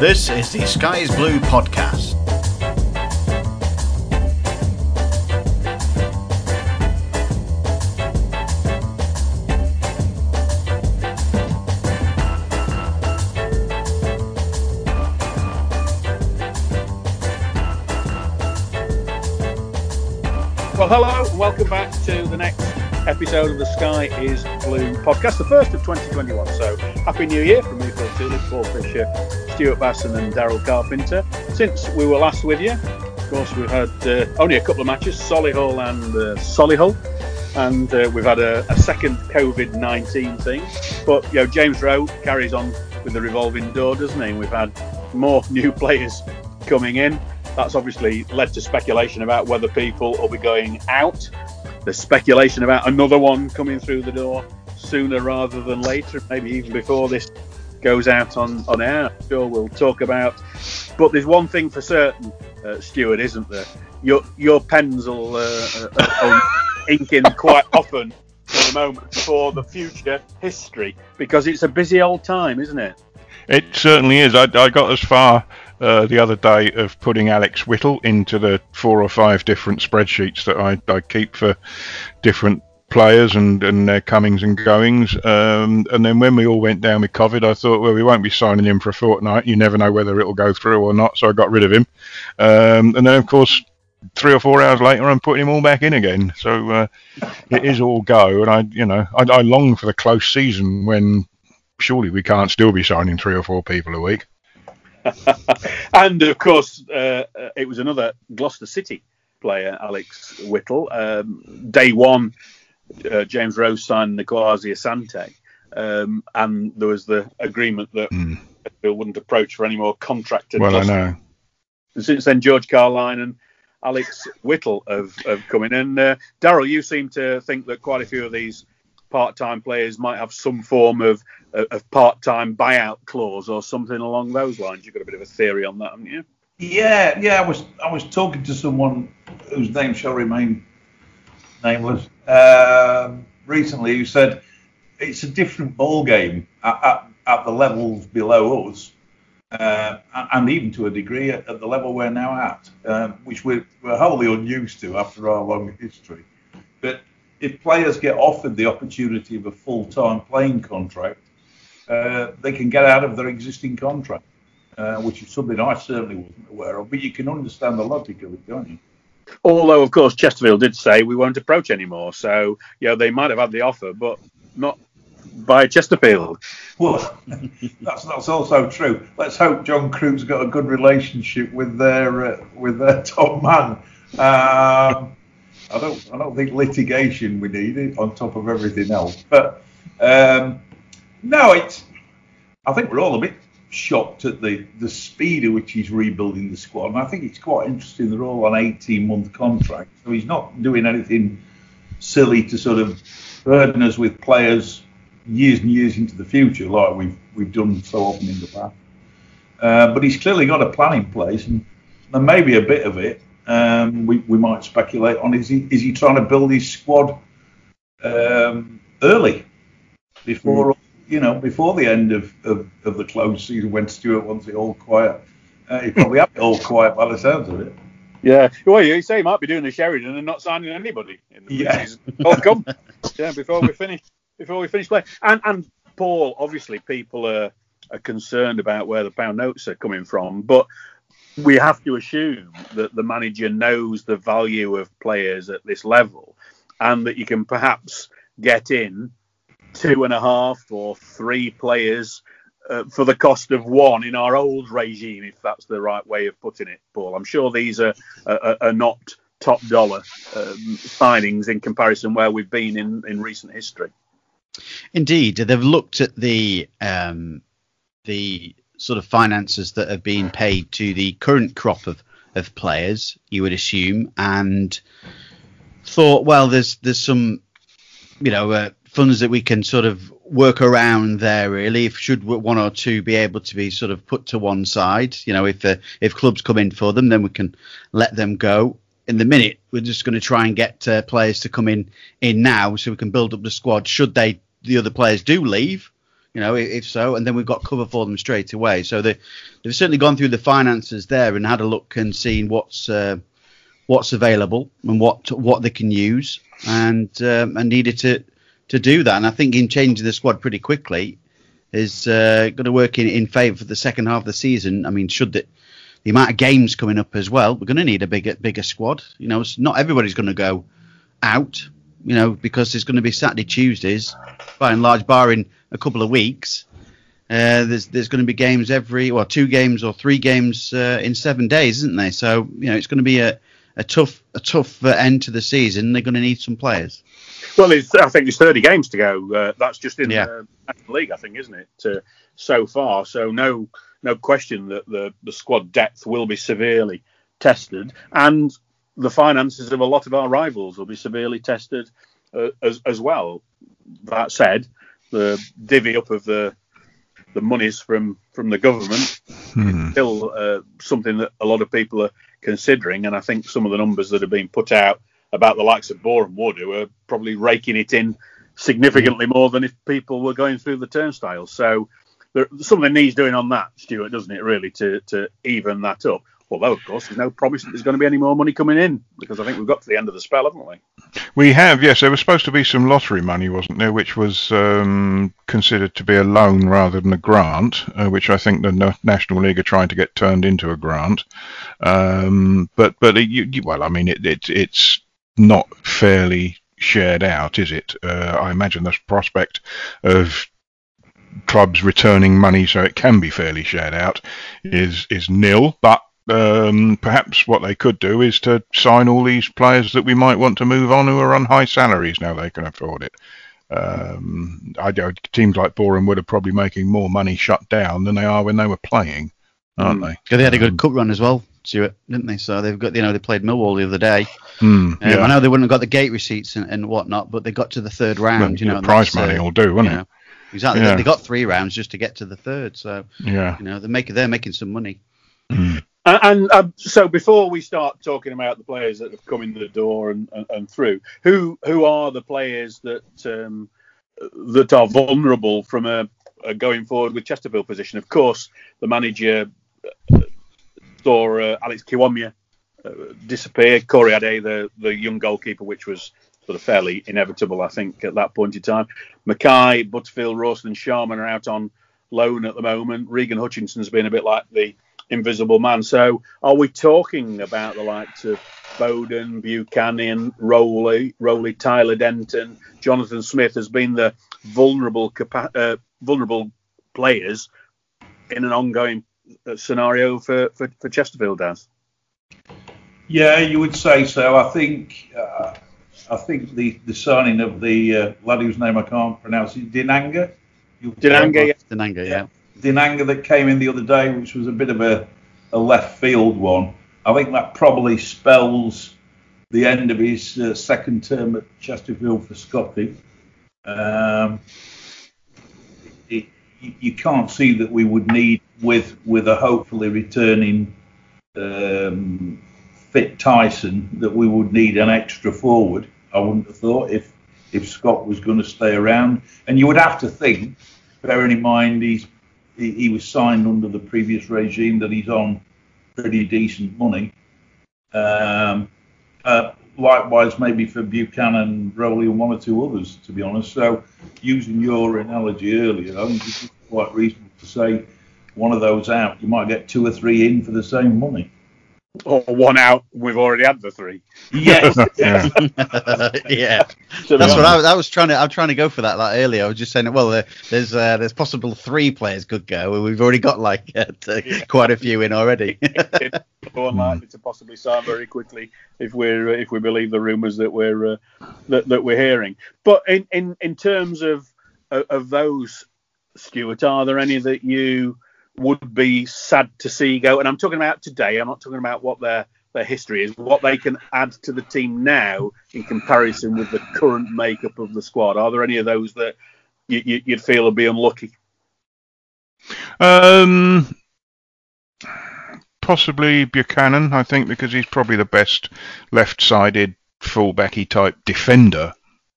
This is the Sky is Blue podcast. Well, hello, welcome back to the next episode of the Sky is Blue podcast, the first of 2021. So, Happy New Year from me, Phil Tulip, Paul Fisher, Stuart Basson, and Daryl Carpenter. Since we were last with you, of course, we've had uh, only a couple of matches Solihull and uh, Solihull, and uh, we've had a, a second COVID 19 thing. But, you know, James Rowe carries on with the revolving door, doesn't he? And we've had more new players coming in. That's obviously led to speculation about whether people will be going out. There's speculation about another one coming through the door sooner rather than later, maybe even before this goes out on, on air. I'm sure we'll talk about. But there's one thing for certain, uh, Stuart, isn't there? Your your pens will uh, uh, uh, inking quite often at the moment for the future history because it's a busy old time, isn't it? It certainly is. I, I got as far uh, the other day of putting Alex Whittle into the four or five different spreadsheets that I, I keep for different players and, and their comings and goings. Um, and then when we all went down with COVID, I thought, well, we won't be signing him for a fortnight. You never know whether it'll go through or not. So I got rid of him. Um, and then, of course, three or four hours later, I'm putting him all back in again. So uh, it is all go. And I, you know, I, I long for the close season when surely we can't still be signing three or four people a week. and of course, uh, it was another Gloucester City player, Alex Whittle. Um, day one, uh, James Rowe's signed Akwasi Asante, um, and there was the agreement that Mm. Bill wouldn't approach for any more contracted. Well, I know. And since then, George Carline and Alex Whittle have, have come in. And uh, Daryl, you seem to think that quite a few of these part-time players might have some form of, of part-time buyout clause or something along those lines. You've got a bit of a theory on that, haven't you? Yeah, yeah. I was I was talking to someone whose name shall remain nameless um, recently, who said it's a different ball game at, at, at the levels below us, uh, and even to a degree at, at the level we're now at, um, which we're, we're wholly unused to after our long history. But if players get offered the opportunity of a full-time playing contract, uh, they can get out of their existing contract uh, which is something I certainly wasn't aware of. But you can understand the logic of it, can't you? Although, of course, Chesterfield did say we won't approach anymore. So, you know, they might have had the offer, but not by Chesterfield. Well, that's that's also true. Let's hope John Crew's got a good relationship with their uh, with their top man. Um, I don't I don't think litigation we need it on top of everything else. But um, no, it's. I think we're all a bit shocked at the, the speed at which he's rebuilding the squad. And I think it's quite interesting. They're all on 18 month contracts. So he's not doing anything silly to sort of burden us with players years and years into the future, like we've we've done so often in the past. Uh, but he's clearly got a plan in place, and, and maybe a bit of it um, we, we might speculate on. Is he is he trying to build his squad um, early before you know before the end of, of, of the close season when Stuart wants it all quiet? Uh, he probably have it all quiet by the sounds of it. Yeah. Well, you say he might be doing the Sheridan and not signing anybody in the Yeah. Well, come. yeah, before we finish, before we finish playing. And and Paul, obviously, people are are concerned about where the pound notes are coming from, but we have to assume that the manager knows the value of players at this level, and that you can perhaps get in two and a half or three players uh, for the cost of one in our old regime, if that's the right way of putting it, Paul. I'm sure these are are, are not top dollar um, signings in comparison where we've been in, in recent history. Indeed, they've looked at the um, the sort of finances that have been paid to the current crop of, of players, you would assume, and thought, well, there's there's some, you know, uh, funds that we can sort of work around there. Really, if should one or two be able to be sort of put to one side, you know, if uh, if clubs come in for them, then we can let them go. In the minute, we're just going to try and get uh, players to come in in now, so we can build up the squad. Should they the other players do leave, You know, if so, and then we've got cover for them straight away. So they, they've certainly gone through the finances there and had a look and seen what's uh, what's available and what what they can use, and um, and needed to to do that. And I think in changing the squad pretty quickly is uh, going to work in, in favour for the second half of the season. I mean, should the the amount of games coming up as well, we're going to need a bigger bigger squad. You know, it's not everybody's going to go out. You know, because there's going to be Saturday Tuesdays, by and large, barring a couple of weeks. Uh, there's there's going to be games every well two games or three games uh, in seven days, isn't there? So you know it's going to be a, a tough a tough uh, end to the season. They're going to need some players. Well, it's, I think there's 30 games to go. Uh, that's just in Yeah. the National League, I think, isn't it? Uh, so far, so no no question that the the squad depth will be severely tested, and the finances of a lot of our rivals will be severely tested uh, as as well. That said, the divvy up of the the monies from from the government Hmm. still uh, something that a lot of people are considering, and I think some of the numbers that have been put out about the likes of Boreham Wood, who are probably raking it in significantly more than if people were going through the turnstiles. So there, something needs doing on that, Stuart, doesn't it, really, to, to even that up? Although, of course, there's no promise that there's going to be any more money coming in because I think we've got to the end of the spell, haven't we? We have, yes. There was supposed to be some lottery money, wasn't there, which was um, considered to be a loan rather than a grant, uh, which I think the Na- National League are trying to get turned into a grant. Um, but but it, you- well, I mean, it, it it's not fairly shared out, is it? Uh, I imagine the prospect of clubs returning money so it can be fairly shared out is is nil, but um, perhaps what they could do is to sign all these players that we might want to move on who are on high salaries now they can afford it. Um, I know teams like Boreham Wood are probably making more money shut down than they are when they were playing, aren't Mm. they? 'Cause they had a good cup run as well, Stuart, didn't they? So they've got you know they played Millwall the other day. Hmm, Um, I know they wouldn't have got the gate receipts and, and whatnot, but they got to the third round. Well, you know, the prize money uh, will do, won't it? know, exactly. Yeah. They got three rounds just to get to the third. So Yeah. you know they're making they're making some money. And, and uh, so, before we start talking about the players that have come in the door and, and, and through, who who are the players that um, that are vulnerable from a, a going forward with Chesterfield position? Of course, the manager uh, saw uh, Alex Kiwomya uh, disappear. Corey Ade, the the young goalkeeper, which was sort of fairly inevitable, I think, at that point in time. Mackay, Butterfield, Rawson, and Sharman are out on loan at the moment. Regan Hutchinson's been a bit like the invisible man. So, are we talking about the likes of Bowden, Buchanan, Rowley, Rowley, Tyler Denton, Jonathan Smith has been the vulnerable uh, vulnerable players in an ongoing scenario for, for, for Chesterfield, Daz? Yeah, you would say so. I think uh, I think the, the signing of the uh, lad whose name I can't pronounce is Dinanga. Dinanga, yeah. Dinanga, yeah. Dinanga that came in the other day, which was a bit of a, a left field one. I think that probably spells the end of his uh, second term at Chesterfield for Scotty. Um, it, you, you can't see that we would need with with a hopefully returning um, fit Tyson that we would need an extra forward. I wouldn't have thought if if Scott was going to stay around, and you would have to think, bearing in mind he's he, he was signed under the previous regime that he's on pretty decent money. Um, uh, likewise, maybe for Buchanan, Rowley, and one or two others, to be honest. So, using your analogy earlier, I think it's quite reasonable to say one of those out, you might get two or three in for the same money. Or one out, we've already had the three. Yes, Yeah. yeah, that's what I was, I was trying to. I'm trying to go for that. Like earlier, I was just saying, well, there, there's uh, there's possible three players could go, and we've already got like uh, t- quite a few in already. so unlikely to possibly sign very quickly if we're if we believe the rumours that we're uh, that, that we're hearing. But in, in, in terms of of of those, Stuart, are there any that you would be sad to see go? And I'm talking about today. I'm not talking about what their their history is, what they can add to the team now in comparison with the current makeup of the squad. Are there any of those that you, you, you'd feel would be unlucky? Um, possibly Buchanan, I think, because he's probably the best left-sided fullbacky type defender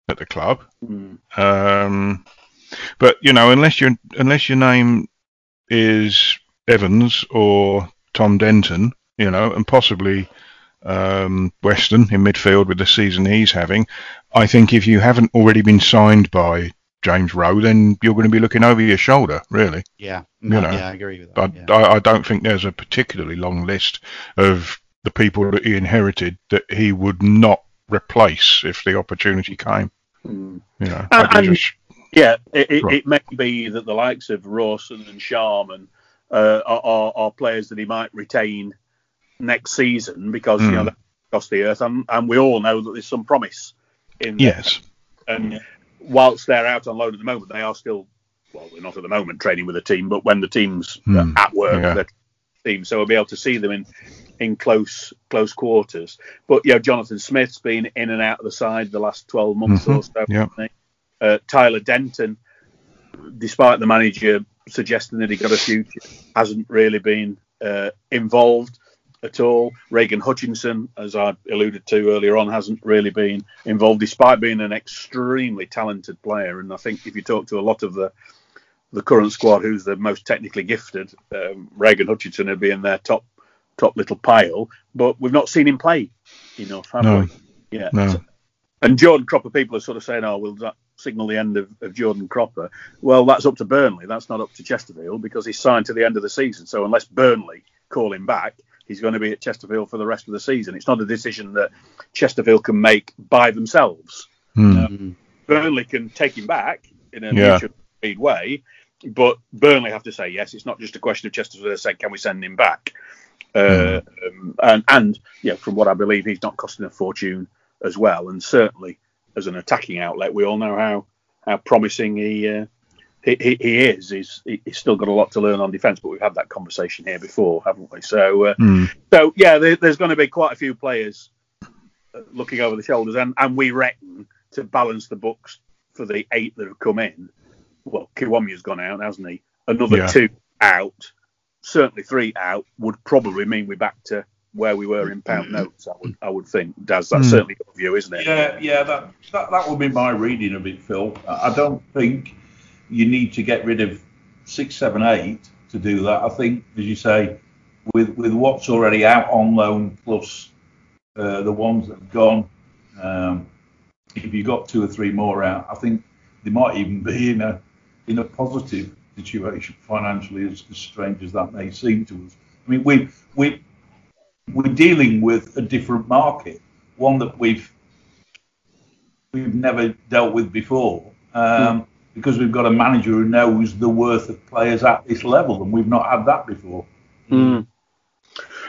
at the club. Hmm. Um, But you know, unless you unless your name is Evans or Tom Denton, you know, and possibly um, Weston in midfield with the season he's having, I think if you haven't already been signed by James Rowe, then you're going to be looking over your shoulder, really. Yeah, You know, yeah, I agree with that. But yeah. I, I don't think there's a particularly long list of the people that he inherited that he would not replace if the opportunity came. Mm. You know, And- and- just- Yeah, it, it, Right. it may be that the likes of Rawson and Sharman uh, are, are, are players that he might retain next season because you know Mm. that cost the earth, and, and we all know that there's some promise in there. yes, And whilst they're out on loan at the moment, they are still well, they're not at the moment training with the team, but when the team's Hmm. at work, Yeah. they're team, so we'll be able to see them in in close close quarters. But yeah, Jonathan Smith's been in and out of the side the last 12 months or so. yeah. Uh, Tyler Denton, despite the manager suggesting that he got a future, hasn't really been uh, involved at all. Reagan Hutchinson, as I alluded to earlier on, hasn't really been involved, despite being an extremely talented player. And I think if you talk to a lot of the the current squad, who's the most technically gifted, um, Reagan Hutchinson would be in their top top little pile. But we've not seen him play enough, have No. we? Yeah. no, And Jordan Cropper, people are sort of saying, "Oh, will that signal the end of, of Jordan Cropper?" Well, that's up to Burnley. That's not up to Chesterfield because he's signed to the end of the season. So unless Burnley call him back, he's going to be at Chesterfield for the rest of the season. It's not a decision that Chesterfield can make by themselves. Mm. Burnley can take him back in a Yeah. mutual way, but Burnley have to say yes. It's not just a question of Chesterfield saying, "Can we send him back?" Uh, um, and and yeah, from what I believe, he's not costing a fortune as well. And certainly, as an attacking outlet, we all know how how promising he. Uh, he, he, he is. He's, he's still got a lot to learn on defence, but we've had that conversation here before, haven't we? So, uh, Hmm. so yeah, there, there's going to be quite a few players uh, looking over the shoulders, and, and we reckon to balance the books for the eight that have come in. Well, Kiwomya's gone out, hasn't he? Another Yeah. two out, certainly three out, would probably mean we're back to where we were in pound notes. I would, I would think. Daz, that's Hmm. certainly your view, isn't it? Yeah, yeah, that, that that would be my reading of it, Phil. I I don't think you need to get rid of six, seven, eight to do that. I think, as you say, with with what's already out on loan plus uh, the ones that have gone, um, if you got two or three more out, I think they might even be in a in a positive situation financially, as, as strange as that may seem to us. I mean, we we we're dealing with a different market, one that we've we've never dealt with before, um, because we've got a manager who knows the worth of players at this level, and we've not had that before. Mm.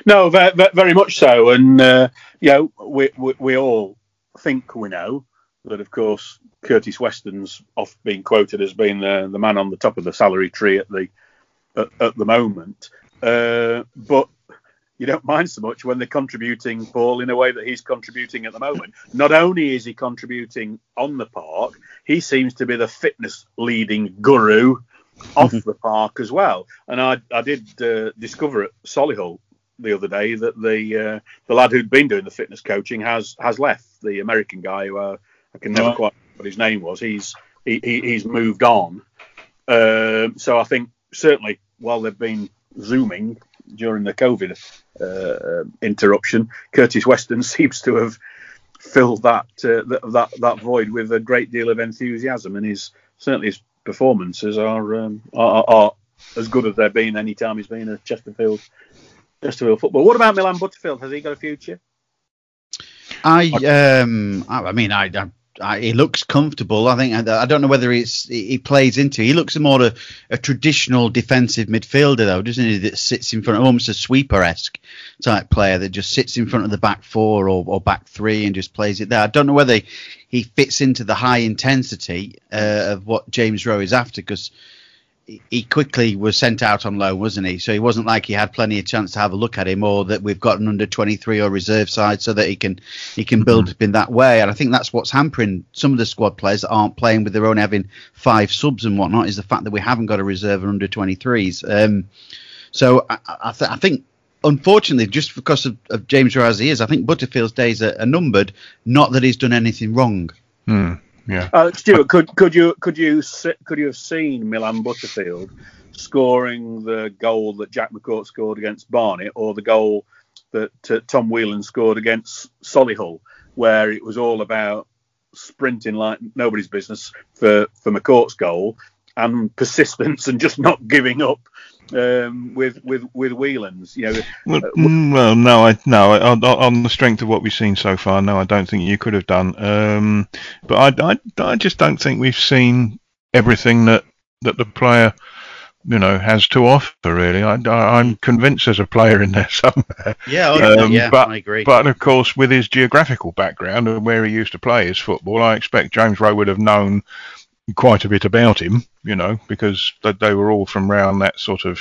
No, very, very much so. And, uh, you know, we, we, we all think we know that, of course, Curtis Weston's off being quoted as being the, the man on the top of the salary tree at the at, at the moment. Uh, but you don't mind so much when they're contributing, Paul, in a way that he's contributing at the moment. Not only is he contributing on the park, he seems to be the fitness leading guru off the park as well. And I, I did uh, discover at Solihull the other day that the uh, the lad who'd been doing the fitness coaching has has left. The American guy who uh, I can never quite remember what his name was. He's he, he, he's moved on. Um, so I think certainly while they've been zooming during the COVID uh, interruption, Curtis Weston seems to have filled that, uh, that that that void with a great deal of enthusiasm, and his certainly his performances are um, are, are as good as they've been any time he's been at Chesterfield Chesterfield football. What about Milan Butterfield? Has he got a future? I um I, I mean I, I, He looks comfortable. I think I, don't know whether it's he he plays into. He looks more a, a traditional defensive midfielder though, doesn't he? That sits in front of almost a sweeper esque type player that just sits in front of the back four or, or back three and just plays it there. I don't know whether he fits into the high intensity uh, of what James Rowe is after because he quickly was sent out on loan, wasn't he? So he wasn't like he had plenty of chance to have a look at him, or that we've got an under 23 or reserve side, so that he can he can build up in that way. And I think that's what's hampering some of the squad players that aren't playing with their own having five subs and whatnot is the fact that we haven't got a reserve under 23s. Um, so I, I, th- I think. Unfortunately, just because of, of James Rowe as he is, I think Butterfield's days are, are numbered. Not that he's done anything wrong. Hmm. Yeah. Uh, Stuart, could could you could you could you have seen Milan Butterfield scoring the goal that Jak McCourt scored against Barnet, or the goal that uh, Tom Whelan scored against Solihull, where it was all about sprinting like nobody's business for for McCourt's goal and persistence and just not giving up um, with with with Whelan's. You know, Well, mm, well, no, I no. I- On, on the strength of what we've seen so far, no, I don't think you could have done. Um, but I, I, I just don't think we've seen everything that that the player, you know, has to offer. Really, I, I, I'm convinced there's a player in there somewhere. Yeah, oh, Um, yeah, but, I agree. But of course, with his geographical background and where he used to play his football, I expect James Rowe would have known quite a bit about him, you know, because they, they were all from around that sort of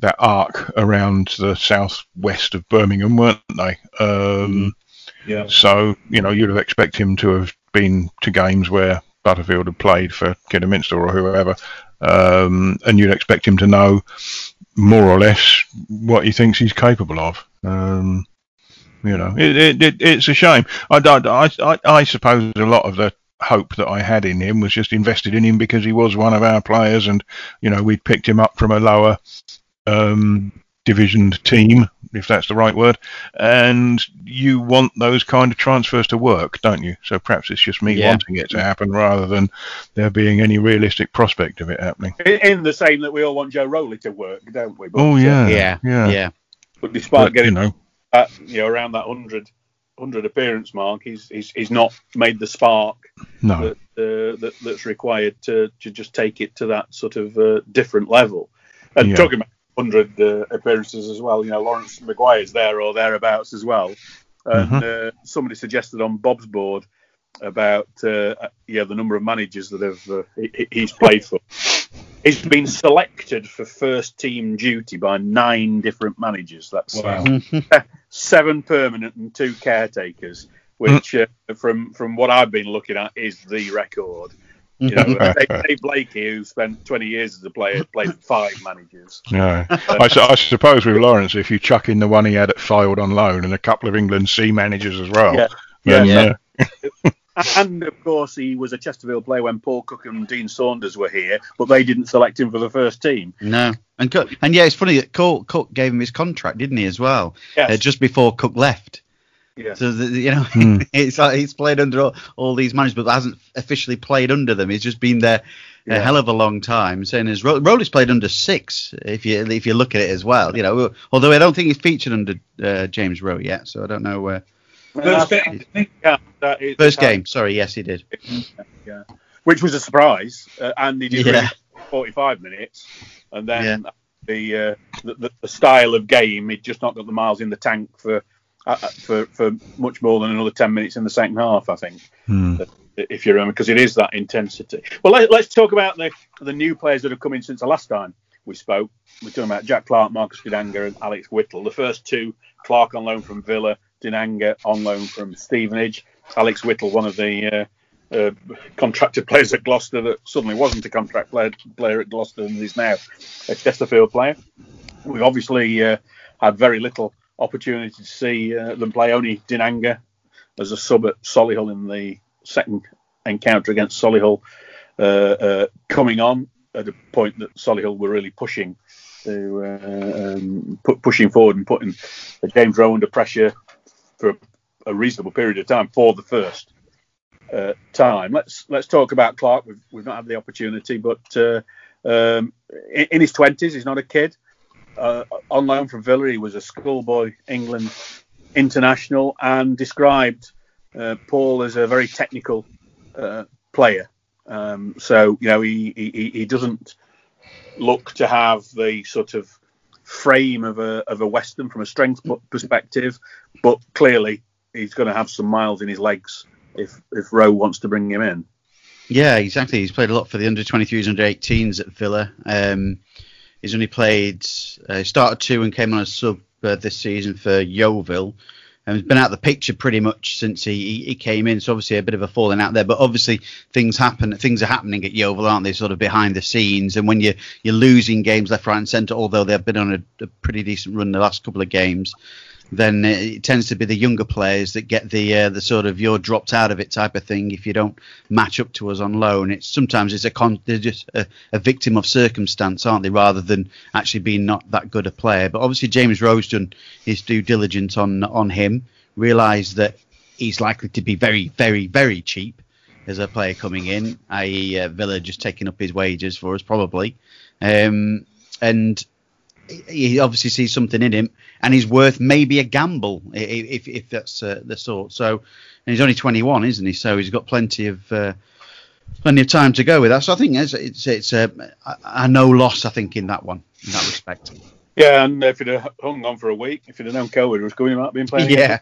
that arc around the southwest of Birmingham, weren't they? Um, Yeah. So you know, you'd have expected him to have been to games where Butterfield had played for Kidderminster or whoever, um, and you'd expect him to know more or less what he thinks he's capable of. Um, you know, it, it, it, it's a shame. I, I, I, I suppose a lot of the hope that I had in him was just invested in him because he was one of our players, and you know we'd picked him up from a lower um, divisioned team, if that's the right word. And you want those kind of transfers to work, don't you? So perhaps it's just me Yeah. wanting it to happen rather than there being any realistic prospect of it happening. in, in the same that we all want Joe Rowley to work, don't we? But, Oh uh, yeah, yeah, yeah. yeah. but despite But, you getting know, that, you know around that 100, 100 appearance mark, he's, he's he's not made the spark no, that, uh, that that's required to, to just take it to that sort of uh, different level. And Yeah. talking about 100 uh, appearances as well, you know, Laurence Maguire's there or thereabouts as well. And Mm-hmm. uh, somebody suggested on Bob's board about uh, yeah the number of managers that have uh, he, he's played for. He's been selected for first team duty by nine different managers. That's Wow. seven permanent and two caretakers, which uh, from from what I've been looking at is the record. You know, Dave, Dave Blakey, who spent 20 years as a player, played five managers. no. I, su- I suppose with Laurence, if you chuck in the one he had at Fylde on loan and a couple of England C managers as well, Yeah. then, Yeah. uh, And of course, he was a Chesterfield player when Paul Cook and Dean Saunders were here, but they didn't select him for the first team. No, and Cook, and yeah, it's funny that Cook, Cook gave him his contract, didn't he, as well, Yes. uh, just before Cook left. Yeah. So the, you know, Hmm. it's like he's played under all, all these managers, but hasn't officially played under them. He's just been there a hell of a long time. Saying his role, Rowley's played under six, if you if you look at it as well. You know, although I don't think he's featured under uh, James Rowe yet, so I don't know where. First game, I think. Yeah, that is- First game, sorry, yes, he did. yeah, which was a surprise, uh, and he did Yeah. really 45 minutes, and then the, uh, the the style of game, he'd just not got the miles in the tank for uh, uh, for for much more than another 10 minutes in the second half, I think. hmm. if you remember, because it is that intensity. Well, let, let's talk about the the new players that have come in since the last time we spoke. We're talking about Jack Clark, Marcus Dinanga, and Alex Whittle. The first two, Clark on loan from Villa, Dinanga on loan from Stevenage. Alex Whittle, one of the uh, uh, contracted players at Gloucester that suddenly wasn't a contract player, player at Gloucester and is now a Chesterfield player. We've obviously uh, had very little opportunity to see uh, them play. Only Dinanga as a sub at Solihull in the second encounter against Solihull uh, coming on at a point that Solihull were really pushing to uh, um, pushing forward and putting James Rowe under pressure for a reasonable period of time for the first uh, time. Let's let's talk about Clark. We've we've not had the opportunity, but uh, um, in, in his twenties, he's not a kid. Uh, on loan from Villa, he was a schoolboy England international and described uh, Paul as a very technical uh, player. Um, so you know he, he he doesn't look to have the sort of frame of a of a Weston from a strength perspective, but clearly he's going to have some miles in his legs if if Rowe wants to bring him in. Yeah, exactly. He's played a lot for the under 23s, under 18s at Villa. Um, he's only played, uh, started two and came on a sub uh, this season for Yeovil. And he's been out of the picture pretty much since he, he came in. So obviously a bit of a falling out there. But obviously things happen. Things are happening at Yeovil, aren't they? Sort of behind the scenes. And when you you're losing games left, right, and centre, although they've been on a, a pretty decent run the last couple of games, then it tends to be the younger players that get the uh, the sort of you're dropped out of it type of thing if you don't match up to us on loan. It's sometimes it's a con- they're just a, a victim of circumstance, aren't they, rather than actually being not that good a player. But obviously James Rowe's done his due diligence on on him, realised that he's likely to be very very very cheap as a player coming in, i.e. Uh, Villa just taking up his wages for us probably, um, and he obviously sees something in him, and he's worth maybe a gamble if if that's uh, the sort. So, and he's only 21, isn't he? So he's got plenty of uh, plenty of time to go with that. So I think it's it's, it's a, a no loss. I think in that one, in that respect. Yeah, and if he'd have hung on for a week, if he'd have known COVID was coming, he might have been playing. Yeah,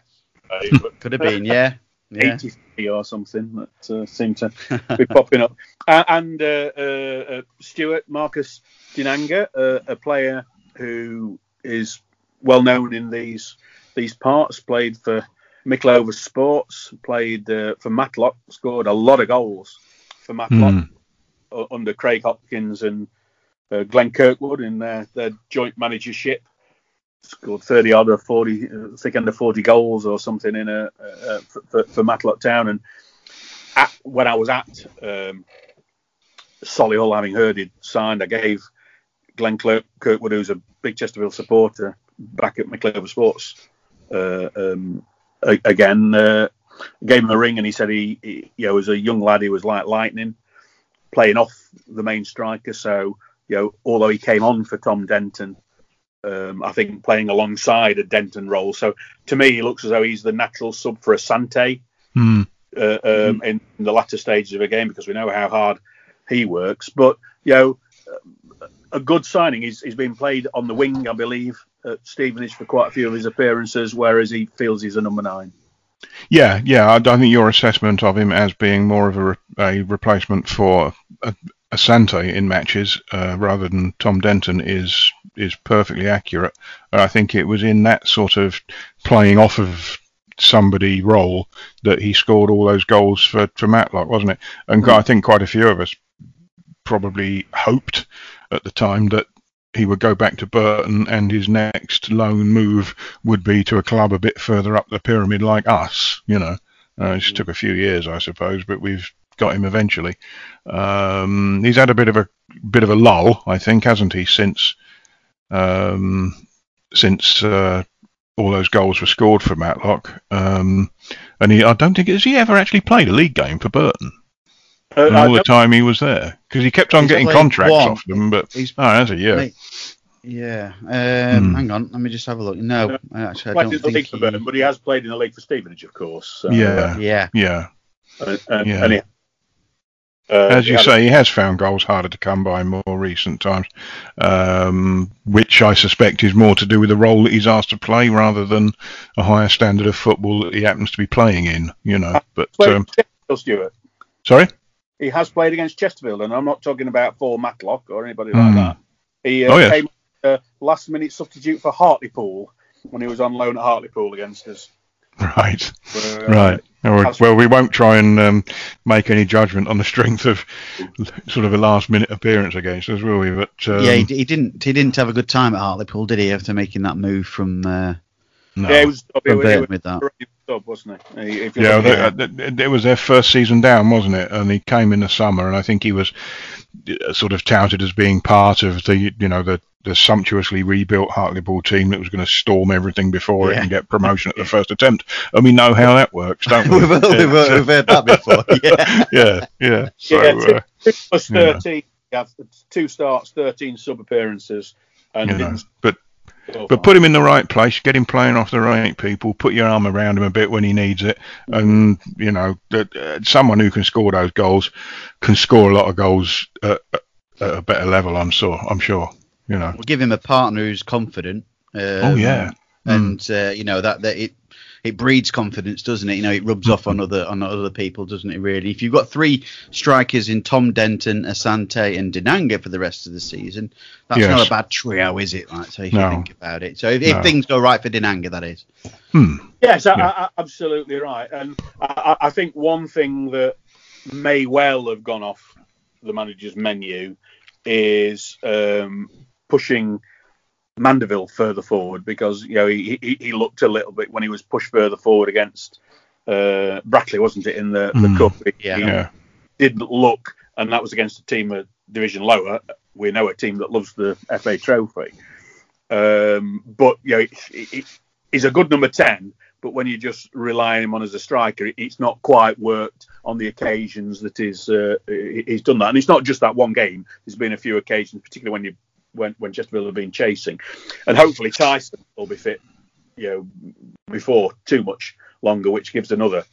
could have been. Yeah. Yeah. 83 or something that uh, seemed to be popping up. Uh, and uh, uh, Stuart Marcus Dinanga, a player who is well known in these these parts. Played for Mickleover Sports, played uh, for Matlock, scored a lot of goals for Matlock mm. under Craig Hopkins and uh, Glenn Kirkwood in their, their joint managership. Scored 30 odd or 40, I think under 40 goals or something in a uh, for, for, Matlock Town. And at, when I was at um, Solihull, having heard he'd signed, I gave Glenn Kirkwood, who's a big Chesterfield supporter, back at Mickleover Sports, uh, um, again, uh, gave him a ring, and he said he, he, you know, as a young lad, he was like lightning, playing off the main striker. So, you know, although he came on for Tom Denton, um, I think playing alongside a Denton role. So to me, he looks as though he's the natural sub for Asante mm. uh, um, mm. in the latter stages of a game because we know how hard he works. But you know, a good signing. He's, he's been played on the wing, I believe, at Stevenage for quite a few of his appearances, whereas he feels he's a number nine. Yeah, yeah. I, I think your assessment of him as being more of a, a replacement for a, Asante in matches uh, rather than Tom Denton is is perfectly accurate. I think it was in that sort of playing off of somebody role that he scored all those goals for, for Matlock, wasn't it? And mm. I think quite a few of us probably hoped at the time that he would go back to Burton and his next loan move would be to a club a bit further up the pyramid like us, you know. Uh, it just took a few years, I suppose, but we've got him eventually. Um, he's had a bit of a bit of a lull, I think, hasn't he, since um, since uh, all those goals were scored for Matlock. Um, and he, I don't think has he ever actually played a league game for Burton. Uh, all the time he was there because he kept on getting contracts one. off them. But he's oh, that's a year. Yeah. Um, hmm. Hang on. Let me just have a look. No, actually, I don't think he... Burton, but he has played in the league for Stevenage, of course. So, yeah. Uh, yeah. Yeah. Uh, yeah. And he, uh, As you say, a... he has found goals harder to come by in more recent times, um, which I suspect is more to do with the role that he's asked to play rather than a higher standard of football that he happens to be playing in. You know, but um, Stuart. Sorry he has played against Chesterfield, and I'm not talking about for Matlock or anybody like mm. that. He uh, oh, yes. came uh, last minute substitute for Hartlepool when he was on loan at Hartlepool against us. Right, uh, right. Well, we won't try and um, make any judgment on the strength of sort of a last-minute appearance against us, will we? But um, yeah, he, he, didn't. He didn't have a good time at Hartlepool, did he? After making that move from, uh, no. yeah, it was, from Burton with that sub, wasn't he? yeah, they, it was their first season down, wasn't it? And he came in the summer, and I think he was uh, sort of touted as being part of the, you know, the the sumptuously rebuilt Hartlepool team that was going to storm everything before yeah. it and get promotion at the first attempt. And we know how that works, don't we? we've, we've, we've, heard that before. Yeah, yeah, yeah. So, yeah, two, uh, plus thirteen. Yeah. two starts, thirteen sub appearances, and you know, but but put him in the right place, get him playing off the right people, put your arm around him a bit when he needs it, and you know that uh, someone who can score those goals can score a lot of goals at, at a better level. I'm sure. I'm sure. You know, we'll give him a partner who's confident. Um, oh yeah, and mm. uh, you know that that it it breeds confidence, doesn't it? You know, it rubs off on other on other people, doesn't it? Really, if you've got three strikers in Tom Denton, Asante, and Dinanga for the rest of the season, that's yes. not a bad trio, is it? Like, so if no. you think about it, so if, no. if, things go right for Dinanga, that is. Hmm. Yes, yeah. I, I, absolutely right, and I, I think one thing that may well have gone off the manager's menu is um, pushing Mandeville further forward because you know he, he, he looked a little bit when he was pushed further forward against uh, Brackley, wasn't it, in the, the Mm. cup? He- Yeah. didn't look, and that was against a team a division lower. We know a team that loves the FA Trophy, um, but you know it, it, it- he's a good number ten. But when you just rely on him on as a striker, it's not quite worked on the occasions that he's uh, he's done that. And it's not just that one game. There's been a few occasions, particularly when you when when Chesterfield have been chasing, and hopefully Tyson will be fit, you know, before too much longer, which gives another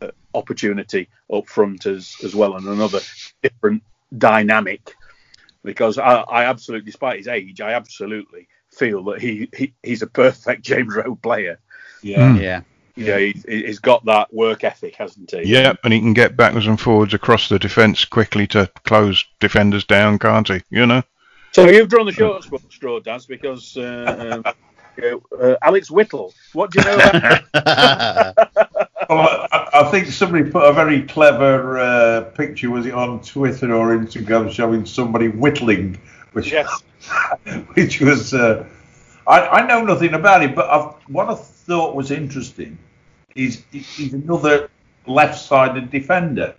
uh, opportunity up front as as well, and another different dynamic. Because I, I absolutely, despite his age, I absolutely feel that he, he he's a perfect James Rowe player. Yeah. Mm. Yeah. You he's got that work ethic, hasn't he? Yeah, and he can get backwards and forwards across the defence quickly to close defenders down, can't he? You know. So you've drawn the short straw- straw, Daz, because uh, um, uh, Alex Whittle. What do you know about? Well, I, I think somebody put a very clever uh, picture, was it on Twitter or Instagram, showing somebody whittling, which yes. which was uh, I, I know nothing about it, but I've, what I thought was interesting is he's another left-sided defender.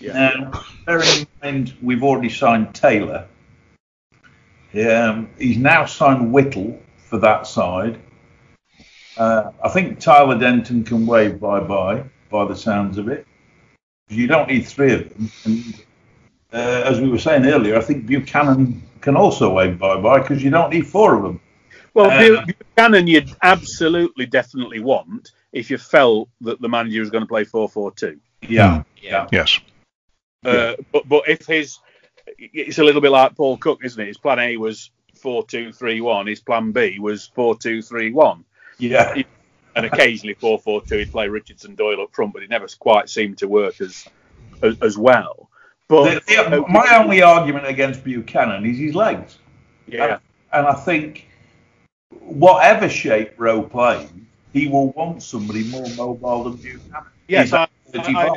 Yeah. Now, bearing in mind we've already signed Taylor, um, he's now signed Whittle for that side. Uh, I think Tyler Denton can wave bye-bye by the sounds of it. You don't need three of them. And uh, as we were saying earlier, I think Buchanan can also wave bye-bye because you don't need four of them. Well, Bu- Buchanan, you'd absolutely, definitely want if you felt that the manager was going to play four-four-two. Yeah, Yeah. Yes. Uh, but but if his, it's a little bit like Paul Cook, isn't it? His plan A was four-two-three-one. His plan B was four-two-three-one. yeah, and occasionally 4-4-2 he'd play Richardson Doyle up front, but it never quite seemed to work as as, as well. But The- the- uh, my only argument against Buchanan is his legs, yeah, and I think whatever shape Rowe plays, he will want somebody more mobile than Buchanan. yes, I, I, 35,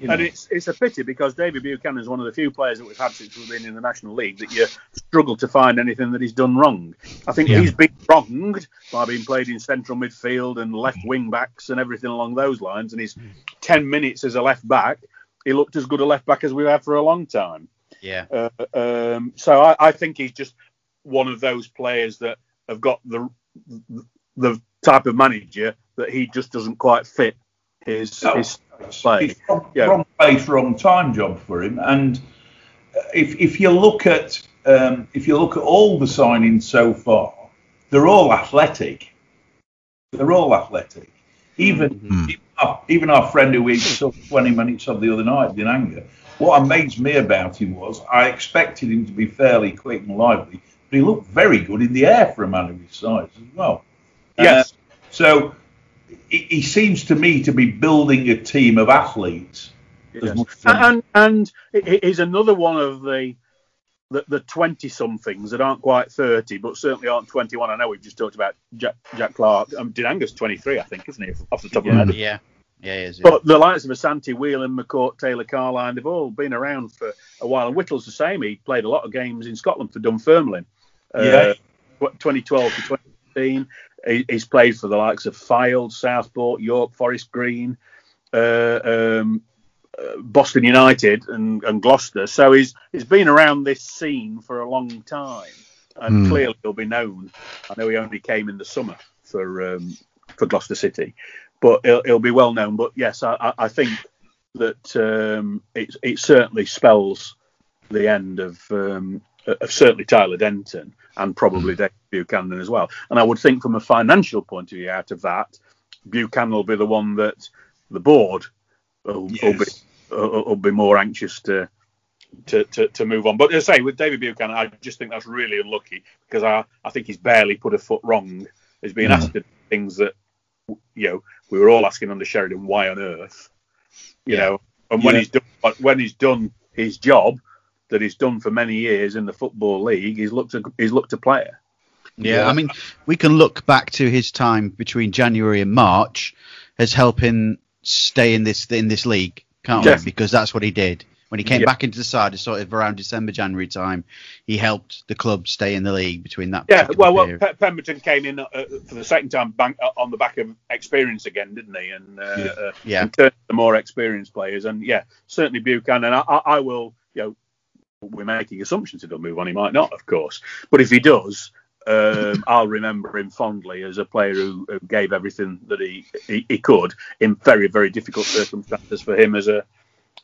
you know. and it's it's a pity because David Buchanan is one of the few players that we've had since we've been in the National League that you struggle to find anything that he's done wrong. I think Yeah. he's been wronged by being played in central midfield and left wing backs and everything along those lines. And his ten minutes as a left back, he looked as good a left back as we've had for a long time. Yeah. Uh, um, so I, I think he's just one of those players that have got the the type of manager that he just doesn't quite fit his No. his play. It's wrong, Yeah. wrong place, wrong time job for him. And if if you look at um, if you look at all the signings so far, they're all athletic. They're all athletic. Even Mhm. even, our, even our friend who we saw 20 minutes of the other night, Dinanga, what amazed me about him was I expected him to be fairly quick and lively, but he looked very good in the air for a man of his size as well. Yes. Uh, so he, he seems to me to be building a team of athletes. Yes. And and he- he's another one of the the, the 20 somethings that aren't quite 30, but certainly aren't 21. I know we've just talked about Jack, Jack Clark. Um, Dinanga's 23, I think, isn't he, off the top of my head? Yeah. Yeah. He is, yeah. But the likes of Asante, Whelan, McCourt, Taylor, Carline, they've all been around for a while. And Whittle's the same. He played a lot of games in Scotland for Dunfermline. Yeah. Uh, 2012 to 2015. He, he's played for the likes of Fylde, Southport, York, Forest Green, uh, um, uh, Boston United, and, and Gloucester. So he's he's been around this scene for a long time, and Hmm. clearly he'll be known. I know he only came in the summer for um, for Gloucester City, but he'll, he'll be well known. But yes, I, I, I think that um, it, it certainly spells the end of, um, of certainly Tyler Denton and probably Dave Buchanan as well. And I would think from a financial point of view, out of that, Buchanan will be the one that the board will, will be will, will be more anxious to. To, to, to move on, but as I say with David Buchanan, I just think that's really unlucky because I, I think he's barely put a foot wrong. He's been Mm. asked to things that you know we were all asking under Sheridan why on earth, you Yeah. know, and when Yeah. he's done when he's done his job that he's done for many years in the football league, he's looked a, he's looked a player. Yeah, Yeah. I mean, we can look back to his time between January and March as helping stay in this in this league, can't Yes. we? Because that's what he did When he came Yeah. back into the side, sort of around December, January time, he helped the club stay in the league between that. Yeah, well, well period. Pe- Pemberton came in uh, for the second time bank, uh, on the back of experience again, didn't he? And uh, Yeah. uh, Yeah. and turned the more experienced players. And yeah, certainly Buchanan. I, I, I will, you know, we're making assumptions if he'll move on. He might not, of course, but if he does, um, I'll remember him fondly as a player who, who gave everything that he, he he could in very very difficult circumstances for him as a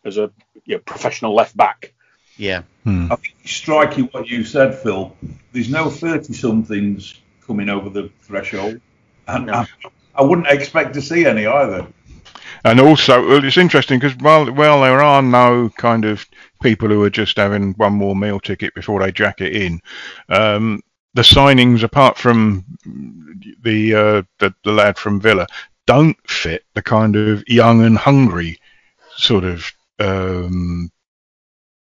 as a you know, professional left back. yeah, Hmm. I think it's striking what you said, Phil. There's no 30 somethings coming over the threshold. And No. I, I wouldn't expect to see any either. And also, well, it's interesting because while while there are no kind of people who are just having one more meal ticket before they jack it in, um, the signings apart from the, uh, the the lad from Villa don't fit the kind of young and hungry sort of um,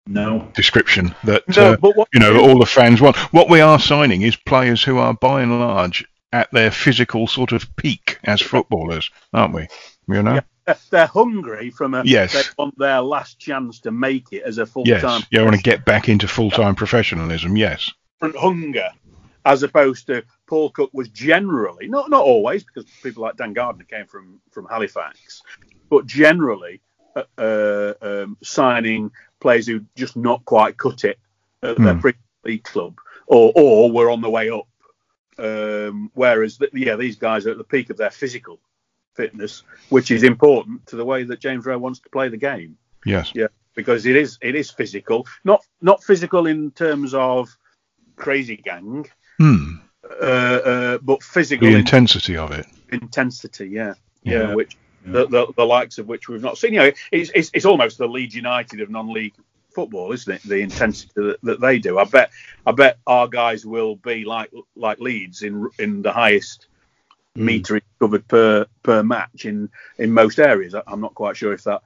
No. description that No, uh, what you know all the fans want. What we are signing is players who are by and large at their physical sort of peak as footballers, aren't we? You know. Yeah. They're- hungry from a Yes. they want their last chance to make it as a full time. Yes, time you want to get back into full-time professionalism. Yes, different hunger as opposed to Paul Cook was generally not not always because people like Dan Gardner came from from Halifax, but generally uh, uh, um, signing players who just not quite cut it at their Hmm. pre league club or or were on the way up. Um, whereas th- yeah, these guys are at the peak of their physical fitness, which is important to the way that James Rowe wants to play the game yes, Yeah. because it is it is physical, not not physical in terms of crazy gang, hmm. uh, uh, but physical the in intensity of it. intensity. Yeah, Yeah. yeah, which The, the the likes of which we've not seen. You know, it's it's, it's almost the Leeds United of non-league football, isn't it? The intensity that, that they do. I bet I bet our guys will be like like Leeds in in the highest meter covered per per match in in most areas. I'm not quite sure if that